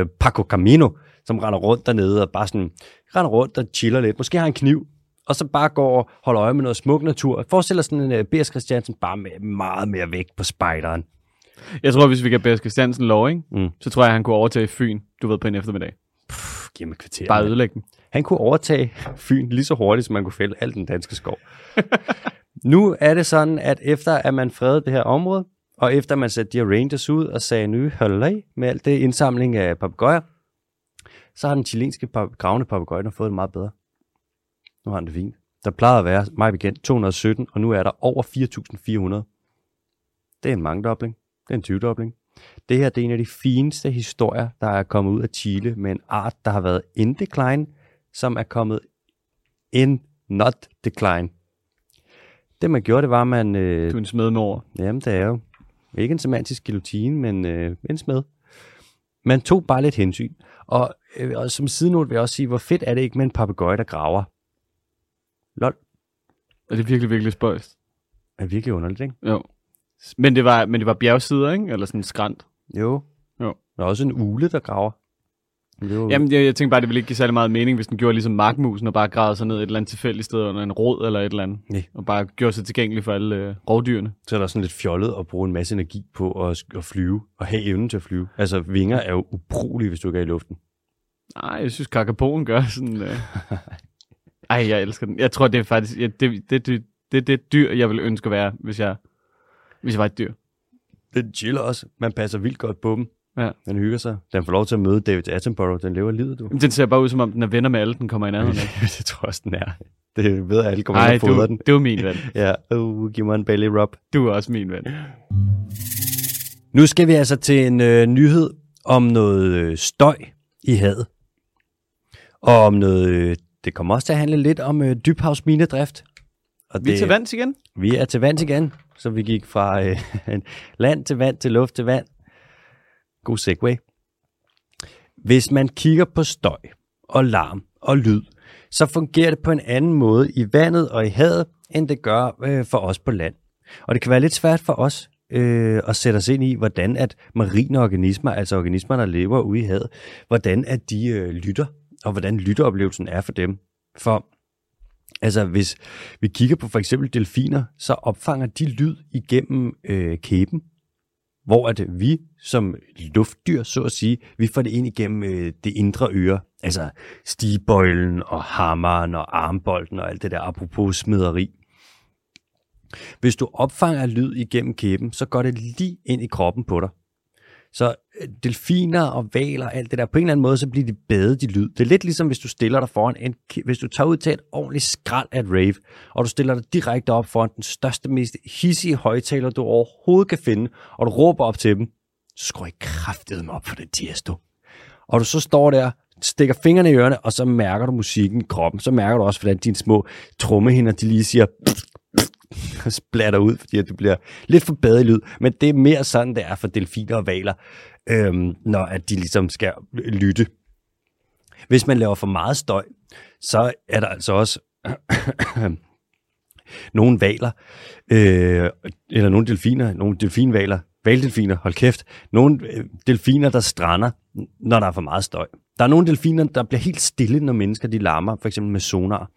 øh, Paco Camino, som render rundt dernede og bare sådan render rundt og chiller lidt. Måske har en kniv, og så bare går og holder øje med noget smuk natur. Forestil dig sådan en uh, Bers Christiansen bare med meget mere vægt på spejderen. Jeg tror, hvis vi kan Bærs Christiansen lov, ikke? Mm. så tror jeg, han kunne overtage Fyn, du ved, på en eftermiddag. Puh, giv mig kvarter. Bare ødelægge den. Han kunne overtage Fyn lige så hurtigt, som man kunne fælde al den danske skov. (laughs) nu er det sådan, at efter at man fredede det her område, og efter man satte de her rangers ud og sagde nye halløj med alt det indsamling af papegøjer, så har den chilenske pap- gravende papegøjer fået det meget bedre. Nu har han det fint. Der plejede at være, mig bekendt, 217, og nu er der over 4.400. Det er en mangedobling. Det er en 20-dobling. Det her det er en af de fineste historier, der er kommet ud af Chile med en art, der har været in decline, som er kommet in not decline. Det man gjorde, det var, at man... Øh, Du er en smed med ord. Jamen, det er jo ikke en semantisk guillotine, men øh, en smed. Man tog bare lidt hensyn. Og, øh, og som sidenote vil jeg også sige, hvor fedt er det ikke med en papegøje, der graver? Lol, Og det er virkelig, virkelig spøjst. er virkelig underligt, ikke? Jo. Men det var, men det var bjergsider, ikke? Eller sådan en skrant. Jo. Jo. Der er også en ule, der graver. Er jo, Jamen, jeg, jeg tænkte bare, det ville ikke give særlig meget mening, hvis den gjorde ligesom markmusen og bare gravede sig ned et eller andet tilfældigt sted under en rod eller et eller andet. Nej. Og bare gjorde sig tilgængelig for alle øh, rovdyrene. så er der sådan lidt fjollet at bruge en masse energi på at, at flyve, og have evnen til at flyve. Altså, vinger er jo ubrugelige, hvis du ikke er i luften. Nej, jeg synes, kakapoen gør sådan... Øh... (laughs) Ej, jeg elsker den. Jeg tror, det er faktisk... Ja, det, det, det, det det dyr, jeg ville ønske at være, hvis jeg, hvis jeg var et dyr. Den chiller også. Man passer vildt godt på dem. Ja. Den hygger sig. Den får lov til at møde David Attenborough. Den lever livet, du. Den ser bare ud, som om den er venner med alle, den kommer i nærheden af. (laughs) det tror jeg også, den er. Det ved jeg, alle kommer ind og fodrer du, den. du er min ven. (laughs) Ja, uh, giv mig en belly rub. Du er også min ven. Nu skal vi altså til en øh, nyhed om noget øh, støj i havet. Og om noget, øh, det kommer også til at handle lidt om øh, dybhavsminedrift. Og Vi er det, til vands igen. Vi er til vands igen, så vi gik fra øh, (laughs) land til vand til luft til vand. God segway. Hvis man kigger på støj og larm og lyd, så fungerer det på en anden måde i vandet og i havet, end det gør øh, for os på land. Og det kan være lidt svært for os øh, at sætte os ind i, hvordan at marine organismer, altså organismer, der lever ude i havet, hvordan at de øh, lytter, og hvordan lytteoplevelsen er for dem. For Altså, hvis vi kigger på for eksempel delfiner, så opfanger de lyd igennem øh, kæben, hvor at vi som luftdyr, så at sige, vi får det ind igennem øh, det indre øre. Altså stigebøjlen og hammeren og armbolden og alt det der, apropos smederi. Hvis du opfanger lyd igennem kæben, så går det lige ind i kroppen på dig. Så øh, delfiner og valer og alt det der, på en eller anden måde, så bliver de badet i lyd. Det er lidt ligesom, hvis du stiller dig foran en, hvis du tager ud til et ordentligt skrald af et rave, og du stiller dig direkte op foran den største, mest hissige højtaler, du overhovedet kan finde, og du råber op til dem, så skruer I kraftedeme op for det Tiesto. Og du så står der, stikker fingrene i ørerne, og så mærker du musikken i kroppen. Så mærker du også, hvordan dine små trommehinder, de lige siger, pff, (laughs) splatter ud, fordi at du bliver lidt for bad i lyd. Men det er mere sådan, det er for delfiner og valer, øhm, når at de ligesom skal lytte. Hvis man laver for meget støj, så er der altså også (clears throat) nogle valer, øh, eller nogle delfiner, nogle delfinvaler, valdelfiner, hold kæft, nogle øh, delfiner, der strander, når der er for meget støj. Der er nogle delfiner, der bliver helt stille, når mennesker de larmer, for eksempel med sonar.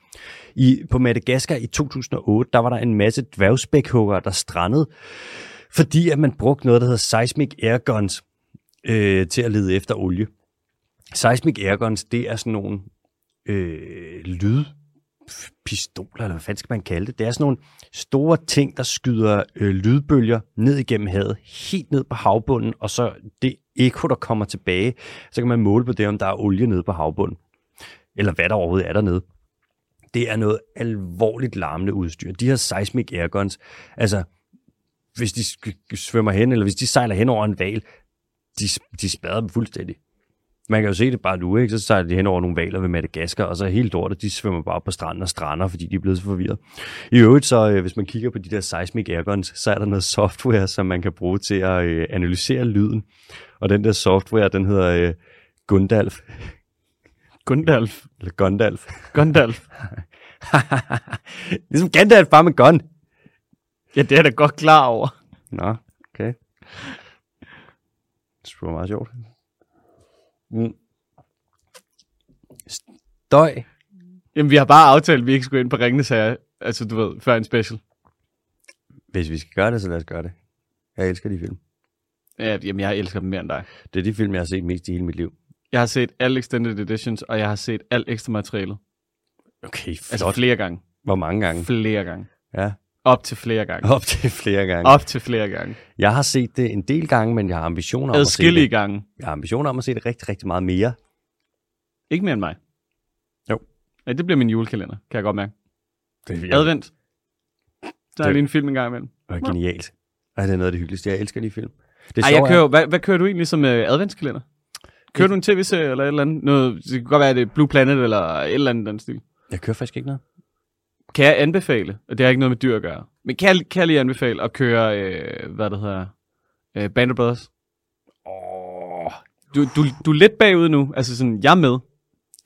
I, på Madagaskar i 2008, der var der en masse dværgspækhugger, der strandede, fordi at man brugte noget, der hedder seismic air guns øh, til at lede efter olie. Seismic air guns, det er sådan nogle øh, pistoler, eller hvad fanden skal man kalde det? Det er sådan nogle store ting, der skyder øh, lydbølger ned igennem havet, helt ned på havbunden, og så det ekko, der kommer tilbage, så kan man måle på det, om der er olie nede på havbunden. Eller hvad der overhovedet er dernede. Det er noget alvorligt larmende udstyr. De her seismic airguns, altså hvis de svømmer hen, eller hvis de sejler hen over en val, de, de spader dem fuldstændig. Man kan jo se det bare nu, ikke? Så sejler de hen over nogle valer ved Madagaskar, og så er helt lortet, de svømmer bare på stranden og strander, fordi de er blevet så forvirret. I øvrigt, så øh, hvis man kigger på de der seismic airguns, så er der noget software, som man kan bruge til at øh, analysere lyden. Og den der software, den hedder øh, Gundalf. Gundalf. Eller Gundalf. Gundalf. (laughs) ligesom Gandalf, bare med gun. Ja, det er da godt klar over. Nå, okay. Det var meget sjovt. Mm. Støj. Jamen, vi har bare aftalt, at vi ikke skulle ind på Ringnes her, altså du ved, før en special. Hvis vi skal gøre det, så lad os gøre det. Jeg elsker de film. Ja, jamen, jeg elsker dem mere end dig. Det er de film, jeg har set mest i hele mit liv. Jeg har set alle extended editions, og jeg har set alt ekstra materialet. Okay, flot. Altså flere gange. Hvor mange gange? Flere gange. Ja, Op til flere gange. op til flere gange. Op til flere gange. Jeg har set det en del gange, men jeg har ambitioner om at se det. gange. Jeg har ambitioner om at se det rigtig, rigtig meget mere. Ikke mere end mig. Jo. Ja, det bliver min julekalender, kan jeg godt mærke. Det er Advent. Så er Det- lige en film en gang imellem. Det er genialt. Ej, det er noget af det hyggeligste. Jeg elsker de film. Det Ej, sjove jeg er- kører, hvad, hvad kører du egentlig som uh, adventskalender? Kører du en tv-serie eller et eller andet? Noget, det kan godt være, at det er Blue Planet eller et eller andet den stil. Jeg kører faktisk ikke noget. Kan jeg anbefale, og det har ikke noget med dyr at gøre, men kan jeg, kan jeg lige anbefale at køre, øh, hvad det hedder, øh, Band of Brothers? Åh, Du, du, du er lidt bagud nu, altså sådan, jeg er med.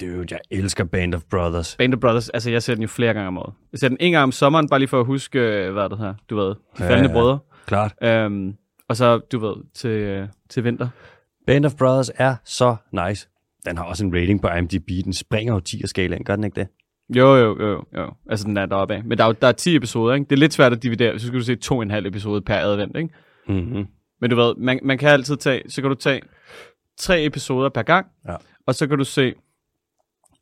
dude, jeg elsker Band of Brothers. Band of Brothers, altså jeg ser den jo flere gange om året. Jeg ser den en gang om sommeren, bare lige for at huske, øh, hvad det her, du ved, de faldende ja. brødre. Klart. Um, og så, du ved, til, øh, til vinter. Band of Brothers er så nice. Den har også en rating på IMDb. Den springer jo 10 af skalaen, gør den ikke det? Jo, jo, jo, jo. Altså, den er deroppe af. Men der er, jo- der er 10 episoder, ikke? Det er lidt svært at dividere. Så skal du se to og en halv episode per advent, ikke? Mm-hmm. Men du ved, man, man kan altid tage, så kan du tage tre episoder per gang, Ja. og så kan du se,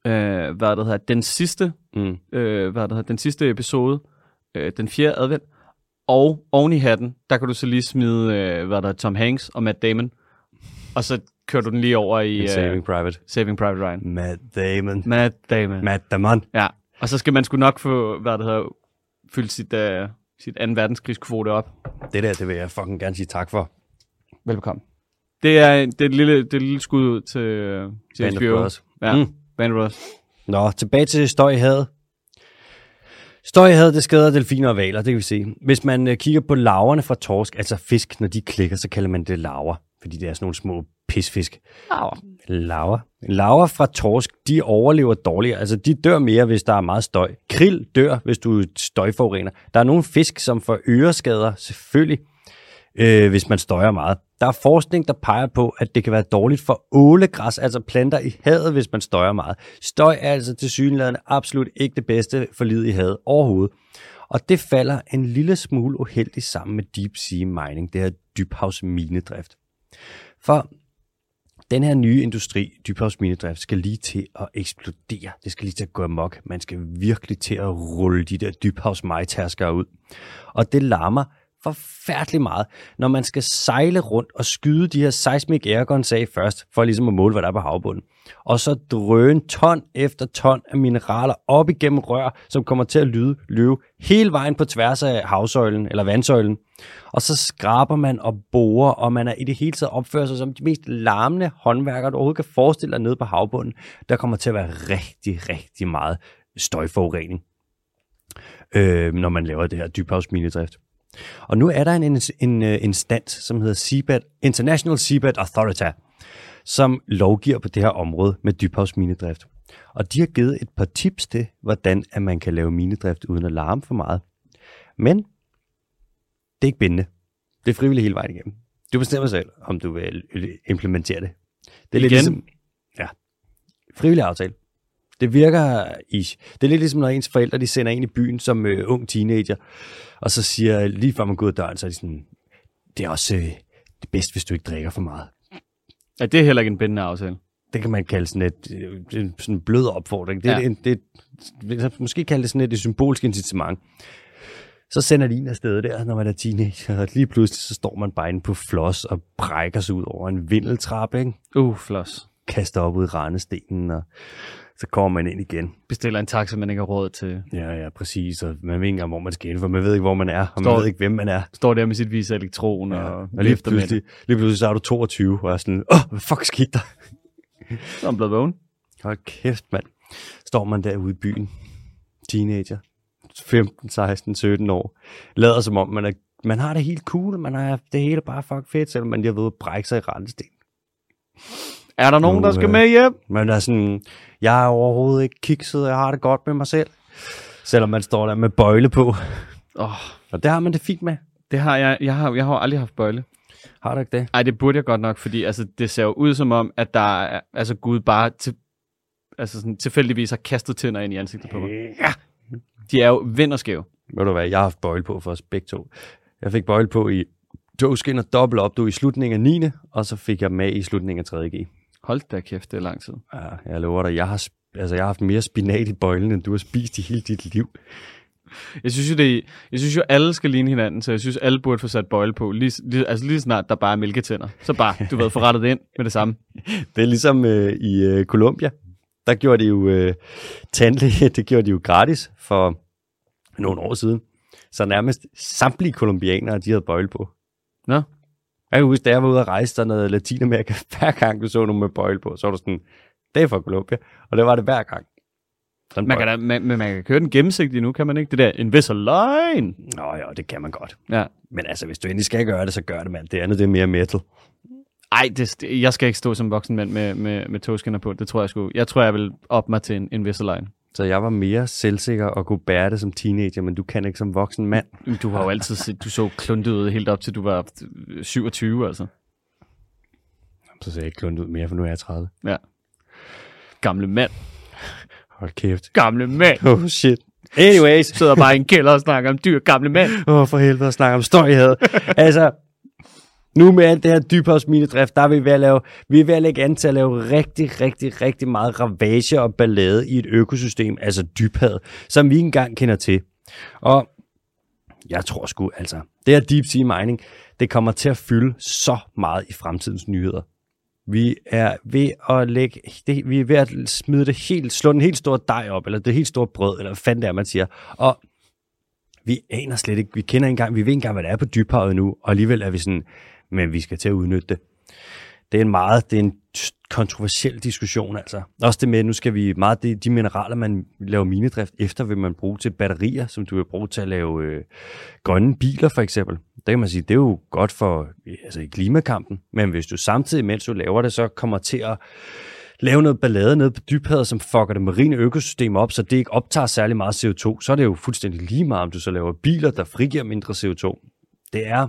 øh, hvad det hedder, den sidste, Mm. øh, hvad det hedder, den sidste episode, øh, den fjerde advent, og oven i hatten, der kan du så lige smide, øh, hvad der er, Tom Hanks og Matt Damon, og så kører du den lige over i øh, Saving Private. Saving Private Ryan. Matt Damon. Matt Damon. Matt Damon. Ja, og så skal man sgu nok få, hvad det hedder, fyldt sit, uh, sit 2. verdenskrigskvote op. Det der, det vil jeg fucking gerne sige tak for. Velkommen. Det er, det er, et, lille, det er et lille skud ud til, øh, til Band HBO. Brothers. Ja, Mm. Band Brothers. Nå, tilbage til støj i havet. Støj i havet, det skader delfiner og valer, det kan vi se. Hvis man kigger på laverne fra torsk, altså fisk, når de klikker, så kalder man det laver, fordi det er sådan nogle små pisfisk. Laver. Laver fra torsk, de overlever dårligere. Altså, de dør mere, hvis der er meget støj. Krill dør, hvis du støjforurener. Der er nogle fisk, som får øreskader, selvfølgelig, øh, hvis man støjer meget. Der er forskning, der peger på, at det kan være dårligt for ålegræs, altså planter i havet, hvis man støjer meget. Støj er altså til synligheden absolut ikke det bedste for livet i havet overhovedet. Og det falder en lille smule uheldigt sammen med deep sea mining, det her dybhavsminedrift. For den her nye industri, dybhavsminedrift, skal lige til at eksplodere. Det skal lige til at gå amok. Man skal virkelig til at rulle de der dybhavsmajtærskere ud. Og det larmer forfærdeligt meget, når man skal sejle rundt og skyde de her seismic airguns af først, for ligesom at måle, hvad der er på havbunden. Og så drøne ton efter ton af mineraler op igennem rør, som kommer til at lyde, løbe hele vejen på tværs af havsøjlen, eller vandsøjlen. Og så skraber man og borer, og man er i det hele taget opfører sig som de mest larmende håndværkere, du overhovedet kan forestille dig nede på havbunden. Der kommer til at være rigtig, rigtig meget støjforurening, øh, når man laver det her dybhavsminedrift. Og nu er der en, en, en øh, instans, som hedder Seabed, International Seabed Authority, som lovgiver på det her område med dybhavsminedrift. Og de har givet et par tips til, hvordan at man kan lave minedrift uden at larme for meget. Men det er ikke bindende. Det er frivilligt hele vejen igennem. Du bestemmer selv, om du vil implementere det. Det er lidt Igen? ligesom, ja, frivillig aftale. Det virker i. Det er lidt ligesom, når ens forældre de sender en i byen som øh, ung teenager, og så siger lige før man går ud af døren, så er de sådan, det er også øh, det bedste, hvis du ikke drikker for meget. Ja, det er heller ikke en bindende aftale. Det kan man kalde sådan et øh, en sådan blød opfordring. Det, Ja. det, det, det, måske kalde det sådan et, et symbolsk incitament. Så sender de en afsted der, når man er teenager, og lige pludselig så står man bare inde på floss og brækker sig ud over en vindeltrappe, ikke? Uh, floss. kaster op ud i rendestenen, og så kommer man ind igen. Bestiller en taxa, man ikke har råd til. Ja, ja, præcis, og man ved ikke engang, hvor man skal ind, for man ved ikke, hvor man er, og Står- man ved ikke, hvem man er. Står der med sit vise elektron Ja. og, Og lige pludselig, lige pludselig så er du 22, og er sådan, åh, hvad fuck skete der? Så er han blevet vågen. Hold kæft, mand. Står man derude i byen, teenager, 15, 16, 17 år, lader som om, man, er, man har det helt cool, man har det hele bare fuck fedt, selvom man lige har ved at brække sig i rendesten. Er der nogen, Nu, der skal øh, med hjem? Man er sådan, jeg er overhovedet ikke kikset, jeg har det godt med mig selv. Selvom man står der med bøjle på. Oh, Og det har man det fint med. det har jeg, jeg har, jeg har aldrig haft bøjle. Har du ikke det? Ej, det burde jeg godt nok, fordi altså, det ser jo ud som om, at der er, altså Gud bare til, altså sådan, tilfældigvis har kastet tænder ind i ansigtet på mig. Ja. De er jo vinderskæve. Ved du hvad, jeg har haft bøjle på for os begge to. Jeg fik bøjle på i togskin og dobbelt op, du i slutningen af 9. Og så fik jeg med i slutningen af 3.G. Hold da kæft, det er lang tid. Ja, jeg lover dig, jeg har, altså, jeg har haft mere spinat i bøjlen, end du har spist i hele dit liv. Jeg synes jo, det, jeg synes jo, alle skal ligne hinanden, så jeg synes, alle burde få sat bøjle på. Lige, lige, altså lige snart der bare er mælketænder. Så bare, du ved, få rettet det ind med det samme. (laughs) Det er ligesom øh, i øh, Colombia. Der gjorde de jo øh, tandlæge, (laughs) det gjorde de jo gratis for nogle år siden. Så nærmest samtlige kolumbianere, de havde bøjle på. Nå, Jeg kan huske, da jeg var ude at rejse dernede i Latinamerika, (laughs) hver gang du så nogen med bøjle på, så var du sådan, det er fra Colombia. Og det var det hver gang. Sådan man kan, da, man, men man kan køre den gennemsigtigt nu, kan man ikke? Det der Invisalign. Nå ja, det kan man godt. Ja. Men altså, hvis du endelig skal gøre det, så gør det, mand. Det andet, det er mere metal. Ej, det, det- jeg skal ikke stå som voksen mand med, med, med togskinner på. Det tror jeg sgu. Jeg tror, jeg vil op mig til en Invisalign. Så jeg var mere selvsikker og kunne bære det som teenager, men du kan ikke som voksen mand. Du har jo altid set, du så kluntet ud helt op til du var øh, 27, altså. Så ser jeg ikke klundet ud mere, for nu er jeg 30. Ja. Gamle mand. Hold kæft. Gamle mand. Oh shit. Anyways. Sidder bare i en kælder og snakker om dyr. Gamle mand. Åh, oh, for helvede at snakke om støj, jeg havde. (laughs) altså, nu med alt det her dybhavsminedrift, der er vi ved at lave, vi er ved at lægge an til at lave rigtig, rigtig, rigtig meget ravage og ballade i et økosystem, altså dybhavet, som vi ikke engang kender til. Og jeg tror sgu, altså, det her deep sea mining, det kommer til at fylde så meget i fremtidens nyheder. Vi er ved at lægge, det, vi er ved at smide det helt, slå den helt store dej op, eller det helt store brød, eller hvad fanden det er, man siger. Og vi aner slet ikke, vi kender ikke engang, vi ved ikke engang, hvad der er på dybhavet nu, og alligevel er vi sådan, men vi skal til at udnytte det. Det er en meget, det er en kontroversiel diskussion altså. Også det med, nu skal vi meget, de, de mineraler, man laver minedrift efter, vil man bruge til batterier, som du vil bruge til at lave øh, grønne biler for eksempel. Der kan man sige, det er jo godt for altså, i klimakampen, men hvis du samtidig, mens du laver det, så kommer til at lave noget ballade nede på dybhavet, som fucker det marine økosystem op, så det ikke optager særlig meget CO2, så er det jo fuldstændig lige meget, om du så laver biler, der frigiver mindre CO2. Det er,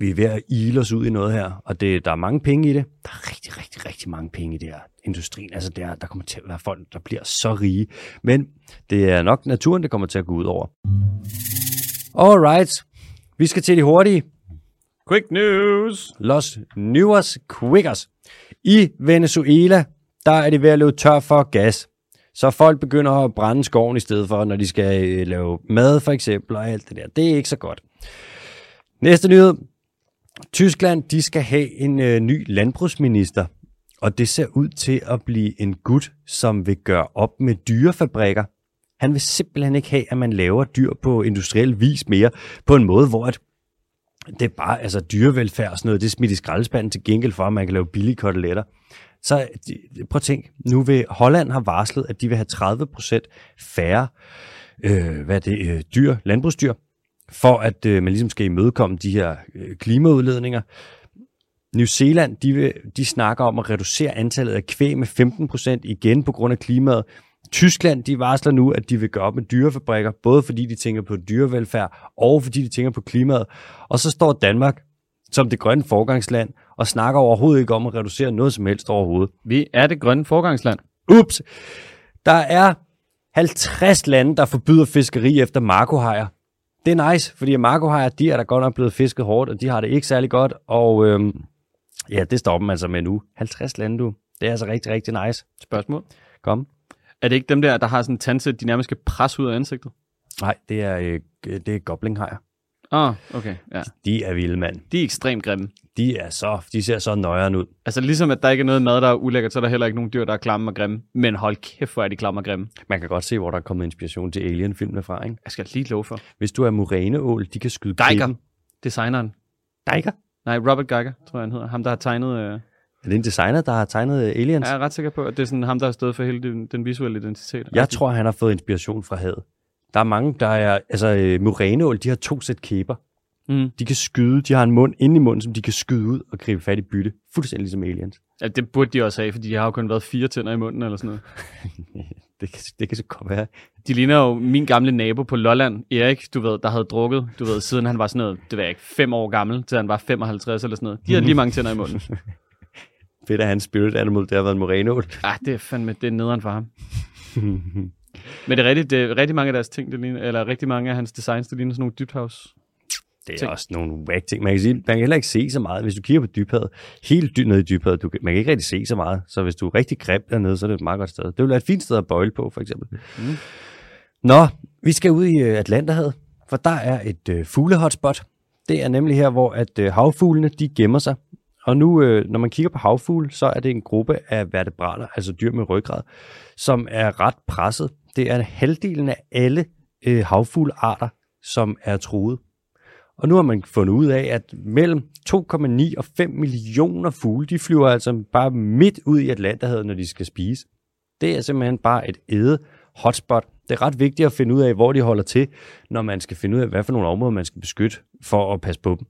vi er ved at ile os ud i noget her, og det, der er mange penge i det. Der er rigtig, rigtig, rigtig mange penge i det her industrien. Altså, der, der kommer til at være folk, der bliver så rige. Men det er nok naturen, det kommer til at gå ud over. Alright, vi skal til de hurtige. Quick news. Los Nuevos Quickers. I Venezuela, der er de ved at løbe tør for gas. Så folk begynder at brænde skoven i stedet for, når de skal øh, lave mad for eksempel, og alt det der. Det er ikke så godt. Næste nyhed. Tyskland, de skal have en øh, ny landbrugsminister. Og det ser ud til at blive en gut, som vil gøre op med dyrefabrikker. Han vil simpelthen ikke have, at man laver dyr på industriel vis mere, på en måde, hvor at det er bare altså dyrevelfærd og sådan noget, det er smidt i skraldespanden til gengæld for, at man kan lave billige koteletter. Så prøv at tænk, nu vil Holland har varslet, at de vil have 30% færre øh, hvad er det, øh, dyr, landbrugsdyr, for at øh, man ligesom skal imødekomme de her øh, klimaudledninger. New Zealand, de, de snakker om at reducere antallet af kvæg med 15% igen på grund af klimaet. Tyskland, de varsler nu, at de vil gøre op med dyrefabrikker, både fordi de tænker på dyrevelfærd, og fordi de tænker på klimaet. Og så står Danmark som det grønne forgangsland, og snakker overhovedet ikke om at reducere noget som helst overhovedet. Vi er det grønne forgangsland. Ups! Der er 50 lande, der forbyder fiskeri efter markohajer. Det er nice, fordi markohajer, de er der godt nok blevet fisket hårdt, og de har det ikke særlig godt, og øhm, ja, det stopper man så med nu. 50 lande, du. Det er altså rigtig, rigtig nice. Spørgsmål. Kom. Er det ikke dem der, der har sådan en tandsæt, de nærmest skal presse ud af ansigtet? Nej, det er, øh, det er goblinghajer. Ah, okay. Ja. De er vilde, mand. De er ekstremt grimme. De, er så, de ser så nøjeren ud. Altså ligesom at der ikke er noget mad, der er ulækkert, så er der heller ikke nogen dyr, der er klamme og grimme. Men hold kæft, hvor er de klamme og grimme. Man kan godt se, hvor der er kommet inspiration til Alien-filmene fra, ikke? Jeg skal lige love for. Hvis du er moræneål, de kan skyde Geiger. pikken. Designeren. Geiger? Nej, Robert Geiger, tror jeg han hedder. Ham, der har tegnet... Øh, Er det en designer, der har tegnet øh, Aliens? jeg er ret sikker på, at det er sådan ham, der har stået for hele den, den visuelle identitet. Jeg tror, han har fået inspiration fra havet. Der er mange, der er... Altså, øh, moræneål, de har to sæt kæber. Mm. De kan skyde, de har en mund inde i munden, som de kan skyde ud og gribe fat i bytte. Fuldstændig ligesom aliens. Ja, det burde de også have, fordi de har jo kun været fire tænder i munden eller sådan noget. (laughs) Det kan, det kan så godt være. De ligner jo min gamle nabo på Lolland, Erik, du ved, der havde drukket, du ved, siden han var sådan noget, det jeg ikke, fem år gammel, til han var 55 eller sådan noget. De havde lige mange tænder i munden. (laughs) Fedt, at hans spirit animal, det har været en moræneål. Ah, det er fandme, det er nederen for ham. (laughs) Men det er rigtigt, det er rigtig mange af deres ting, det ligner, eller rigtig mange af hans designs, det ligner sådan nogle dybhavs. Det er Ting. også nogle whack ting. Man kan, sige, man kan heller ikke se så meget. Hvis du kigger på dybhavet, helt dybt ned i dybhavet, du, kan- man kan ikke rigtig se så meget. Så hvis du er rigtig grim dernede, så er det et meget godt sted. Det vil være et fint sted at bøjle på, for eksempel. Mm. Nå, vi skal ud i øh, Atlanterhavet, for der er et øh, fuglehotspot. Det er nemlig her, hvor at øh, havfuglene, de gemmer sig. Og nu, øh, når man kigger på havfugle, så er det en gruppe af vertebrater, altså dyr med ryggrad, som er ret presset. Det er halvdelen af alle øh, havfuglearter, som er truet. Og nu har man fundet ud af, at mellem 2,9 og 5 millioner fugle, de flyver altså bare midt ud i Atlanterhavet, når de skal spise. Det er simpelthen bare et æde hotspot. Det er ret vigtigt at finde ud af, hvor de holder til, når man skal finde ud af, hvad for nogle områder, man skal beskytte for at passe på dem.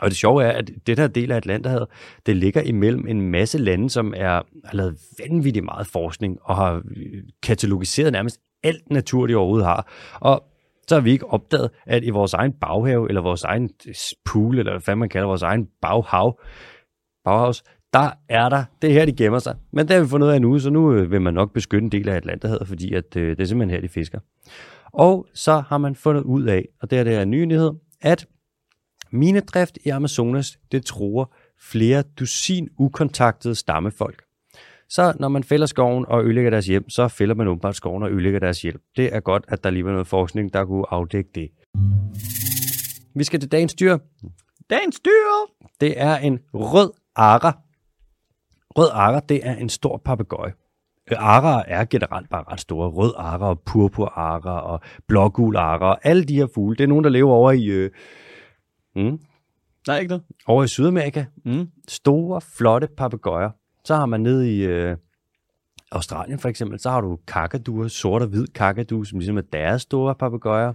Og det sjove er, at det der del af Atlanterhavet, det ligger imellem en masse lande, som er, har lavet vanvittigt meget forskning og har øh, katalogiseret nærmest alt natur, de overhovedet har. Og så har vi ikke opdaget, at i vores egen baghave, eller vores egen øh, pool, eller hvad man kalder vores egen baghav, baghavs, der er der, det er her, de gemmer sig. Men det har vi fundet ud af nu, så nu øh, vil man nok beskytte en del af Atlanterhavet, fordi at, øh, det er simpelthen her, de fisker. Og så har man fundet ud af, og det er det her en nyhed, at minedrift i Amazonas, det tror flere dusin ukontaktede stammefolk. Så når man fælder skoven og ødelægger deres hjem, så fælder man åbenbart skoven og ødelægger deres hjem. Det er godt, at der lige var noget forskning, der kunne afdække det. Vi skal til dagens dyr. Dagens dyr! Det er en rød ara. Rød ara, det er en stor papegøje. Øh, Araer er generelt bare ret store. Rød ara og purpur ara og blågul ara og alle de her fugle. Det er nogen, der lever over i, øh, mm, Nej, ikke noget. over i Sydamerika. Mm. Store, flotte papegøjer. Så har man nede i øh, Australien for eksempel, så har du kakaduer, sort og hvid kakadu, som ligesom er deres store papegøjer.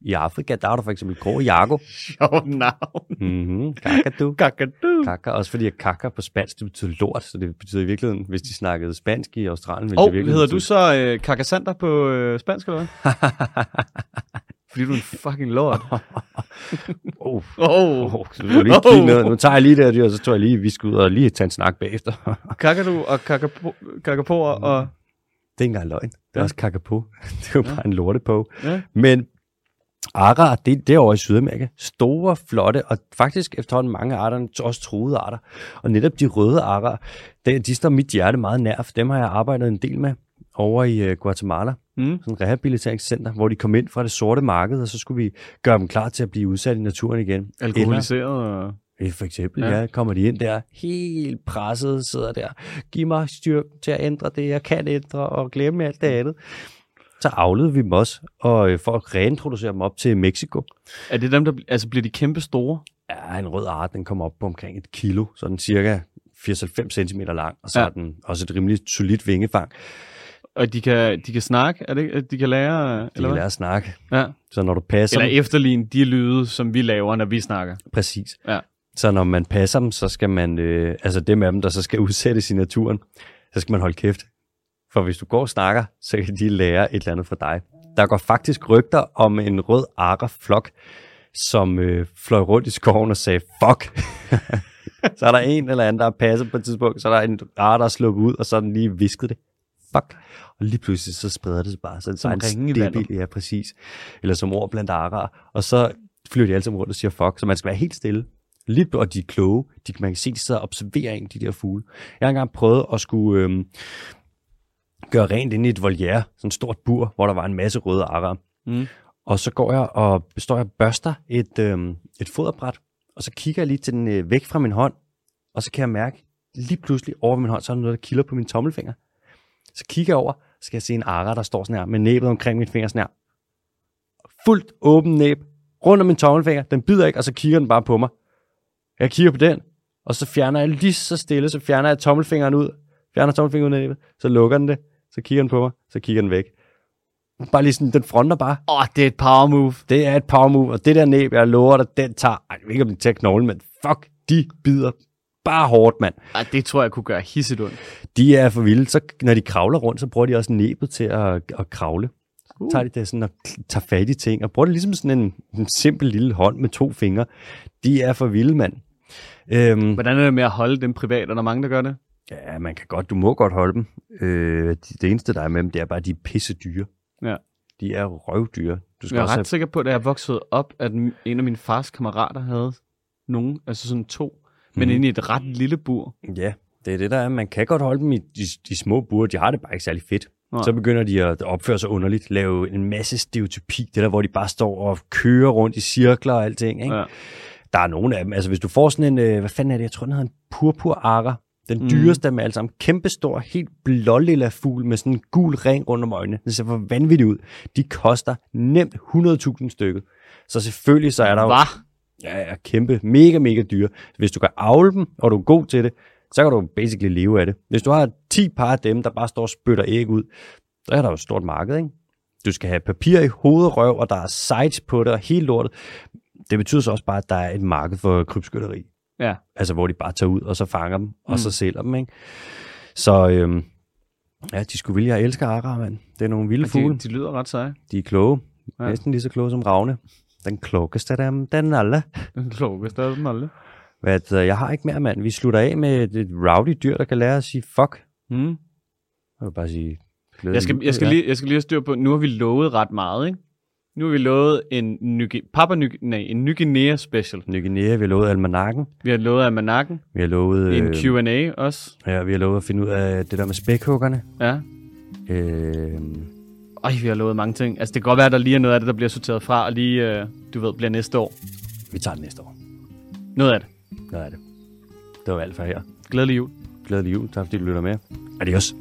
I Afrika, der har du for eksempel grå jago. (laughs) Sjov navn. Mm-hmm. Kakadu. Kakadu. Kaka, også fordi at kaka på spansk, det betyder lort, så det betyder i virkeligheden, hvis de snakkede spansk i Australien, ville Og det virkelig hedder du så øh, kakasander på øh, spansk, eller hvad? (laughs) Fordi du er en fucking lord. (laughs) oh, Oh. oh, du lige Oh. ned. Nu tager jeg lige det og så tror jeg lige, vi skal ud og lige tage en snak bagefter. (laughs) Kakadu og kakapo, kakapoer og... det er ikke engang løgn. Det er Ja. også kakapo. (laughs) Det er jo Ja. bare en lortepå. Ja. Men Arar, det er derovre i Sydamerika. Store, flotte, og faktisk efterhånden mange arter, også truede arter. Og netop de røde arar, de, de står mit hjerte meget nær, for dem har jeg arbejdet en del med over i uh, Guatemala. Mm. Sådan et rehabiliteringscenter, hvor de kom ind fra det sorte marked, og så skulle vi gøre dem klar til at blive udsat i naturen igen. Alkoholiseret. Eller, for eksempel, Ja. ja. kommer de ind der, helt presset, sidder der. Giv mig styrke til at ændre det, jeg kan ændre, og glemme alt det andet. Så avlede vi dem også, og øh, for at reintroducere dem op til Mexico. Er det dem, der... Altså, bliver de kæmpe store? Ja, en rød art, den kommer op på omkring et kilo, så den cirka 80-90 cm lang, og så ja. har den også et rimelig solidt vingefang. Og de kan, de kan snakke? Er det? De kan lære? De Eller kan hvad? lære at snakke. Ja. Så når du passer Eller dem, efterligne de lyde, som vi laver, når vi snakker. præcis. Ja. Så når man passer dem, så skal man, øh, altså dem af dem, der så skal (laughs) udsættes i naturen, så skal man holde kæft. For hvis du går og snakker, så kan de lære et eller andet fra dig. Der går faktisk rygter om en rød arkerflok, som øh, fløj rundt i skoven og sagde, fuck. (laughs) så er der en eller anden, der har passet på et tidspunkt, så er der en rar, der er sluppet ud, og så er den lige visket det. Fuck. Og lige pludselig så spreder det sig bare. Så det er Som ringe stebil, ja præcis. Eller som ord blandt arer. Og så flyver de alle sammen rundt og siger fuck, så man skal være helt stille. Lidt, og de er kloge. De, man kan se, de sidder og observerer en, de der fugle. Jeg har engang prøvet at skulle øhm, gøre rent inde i et voliere, sådan et stort bur, hvor der var en masse røde arer. Mm. Og så går jeg og står jeg børster et, øhm, et foderbræt, og så kigger jeg lige til den øh, væk fra min hånd, og så kan jeg mærke, lige pludselig over min hånd, så er der noget, der kilder på min tommelfinger. Så kigger jeg over, så skal jeg se en ara, der står sådan her, med næbet omkring min finger sådan her. Fuldt åben næb, rundt om min tommelfinger, den bider ikke, og så kigger den bare på mig. Jeg kigger på den, og så fjerner jeg lige så stille, så fjerner jeg tommelfingeren ud, fjerner tommelfingeren ud af næbet, så lukker den det, så kigger den på mig, så kigger den væk. Bare lige sådan, den fronter bare. Åh, oh, det er et power move. Det er et power move, og det der næb, jeg lover dig, den tager, ej, jeg ved ikke om den tager knoglen, men fuck, de bider bare hårdt, mand. Ej, det tror jeg kunne gøre hisset ondt. De er for vilde, så når de kravler rundt, så bruger de også næbet til at, at kravle. Uh. tager de det sådan og tager fat i ting, og bruger det ligesom sådan en, en simpel lille hånd med to fingre. De er for vilde, mand. Øhm, Hvordan er det med at holde dem privat? Er der mange, der gør det? ja, man kan godt, du må godt holde dem. Øh, det, eneste, der er med dem, det er bare, at de er pisse dyre. Ja. De er røvdyre. Du skal Jeg er også ret have sikker på, at da jeg voksede op, at en af mine fars kammerater havde nogen, altså sådan to, men Mhm. inde i et ret lille bur. Ja, det er det, der er. Man kan godt holde dem i de, de små bure. De har det bare ikke særlig fedt. Nej. Så begynder de at opføre sig underligt. Lave en masse stereotypi. Det der, hvor de bare står og kører rundt i cirkler og alting. Ikke? Ja. Der er nogle af dem. Altså, hvis du får sådan en... Øh, hvad fanden er det? Jeg tror, den hedder en purpurara. Den Mm. dyreste af dem alle sammen. Kæmpestor, helt blålilla fugl med sådan en gul ring rundt om øjnene. Den ser for vanvittigt ud. De koster nemt 100.000 stykket. Så selvfølgelig så er der jo... Hvad? Ja, ja, kæmpe, mega, mega dyre. Hvis du kan avle dem, og du er god til det, så kan du basically leve af det. Hvis du har 10 par af dem, der bare står og spytter æg ud, så er der jo et stort marked, ikke? Du skal have papir i hoved og røv, og der er sites på det, og helt lortet. Det betyder så også bare, at der er et marked for krybskytteri. Ja. Altså, hvor de bare tager ud, og så fanger dem, og Mm. så sælger dem, ikke? Så, øhm, ja, de skulle vilje, jeg elsker arar, mand. Det er nogle vilde fugle. De, de lyder ret seje. De er kloge. Ja. Ja. Næsten lige så kloge som ravne. Den klogeste af dem, den alle. (laughs) Den klogeste af dem alle. Hvad, jeg har ikke mere, mand. Vi slutter af med et, et rowdy dyr, der kan lære at sige fuck. Mm. Jeg vil bare sige... Jeg, skal, jeg, skal lige, jeg skal lige have styr på, nu har vi lovet ret meget, ikke? Nu har vi lovet en, Ny, Papa Ny, nej, en Ny Guinea special. Ny Guinea, vi har lovet almanakken. Vi har lovet Almanakken. Vi har lovet... En øh, Q&A også. Ja, vi har lovet at finde ud af det der med spækhuggerne. Ja. Øh, Ej, vi har lovet mange ting. Altså, det kan godt være, at der lige er noget af det, der bliver sorteret fra, og lige, øh, du ved, bliver næste år. vi tager det næste år. Noget af det. Noget af det. Det var alt for her. Glædelig jul. Glædelig jul. Tak fordi du lytter med. Adios.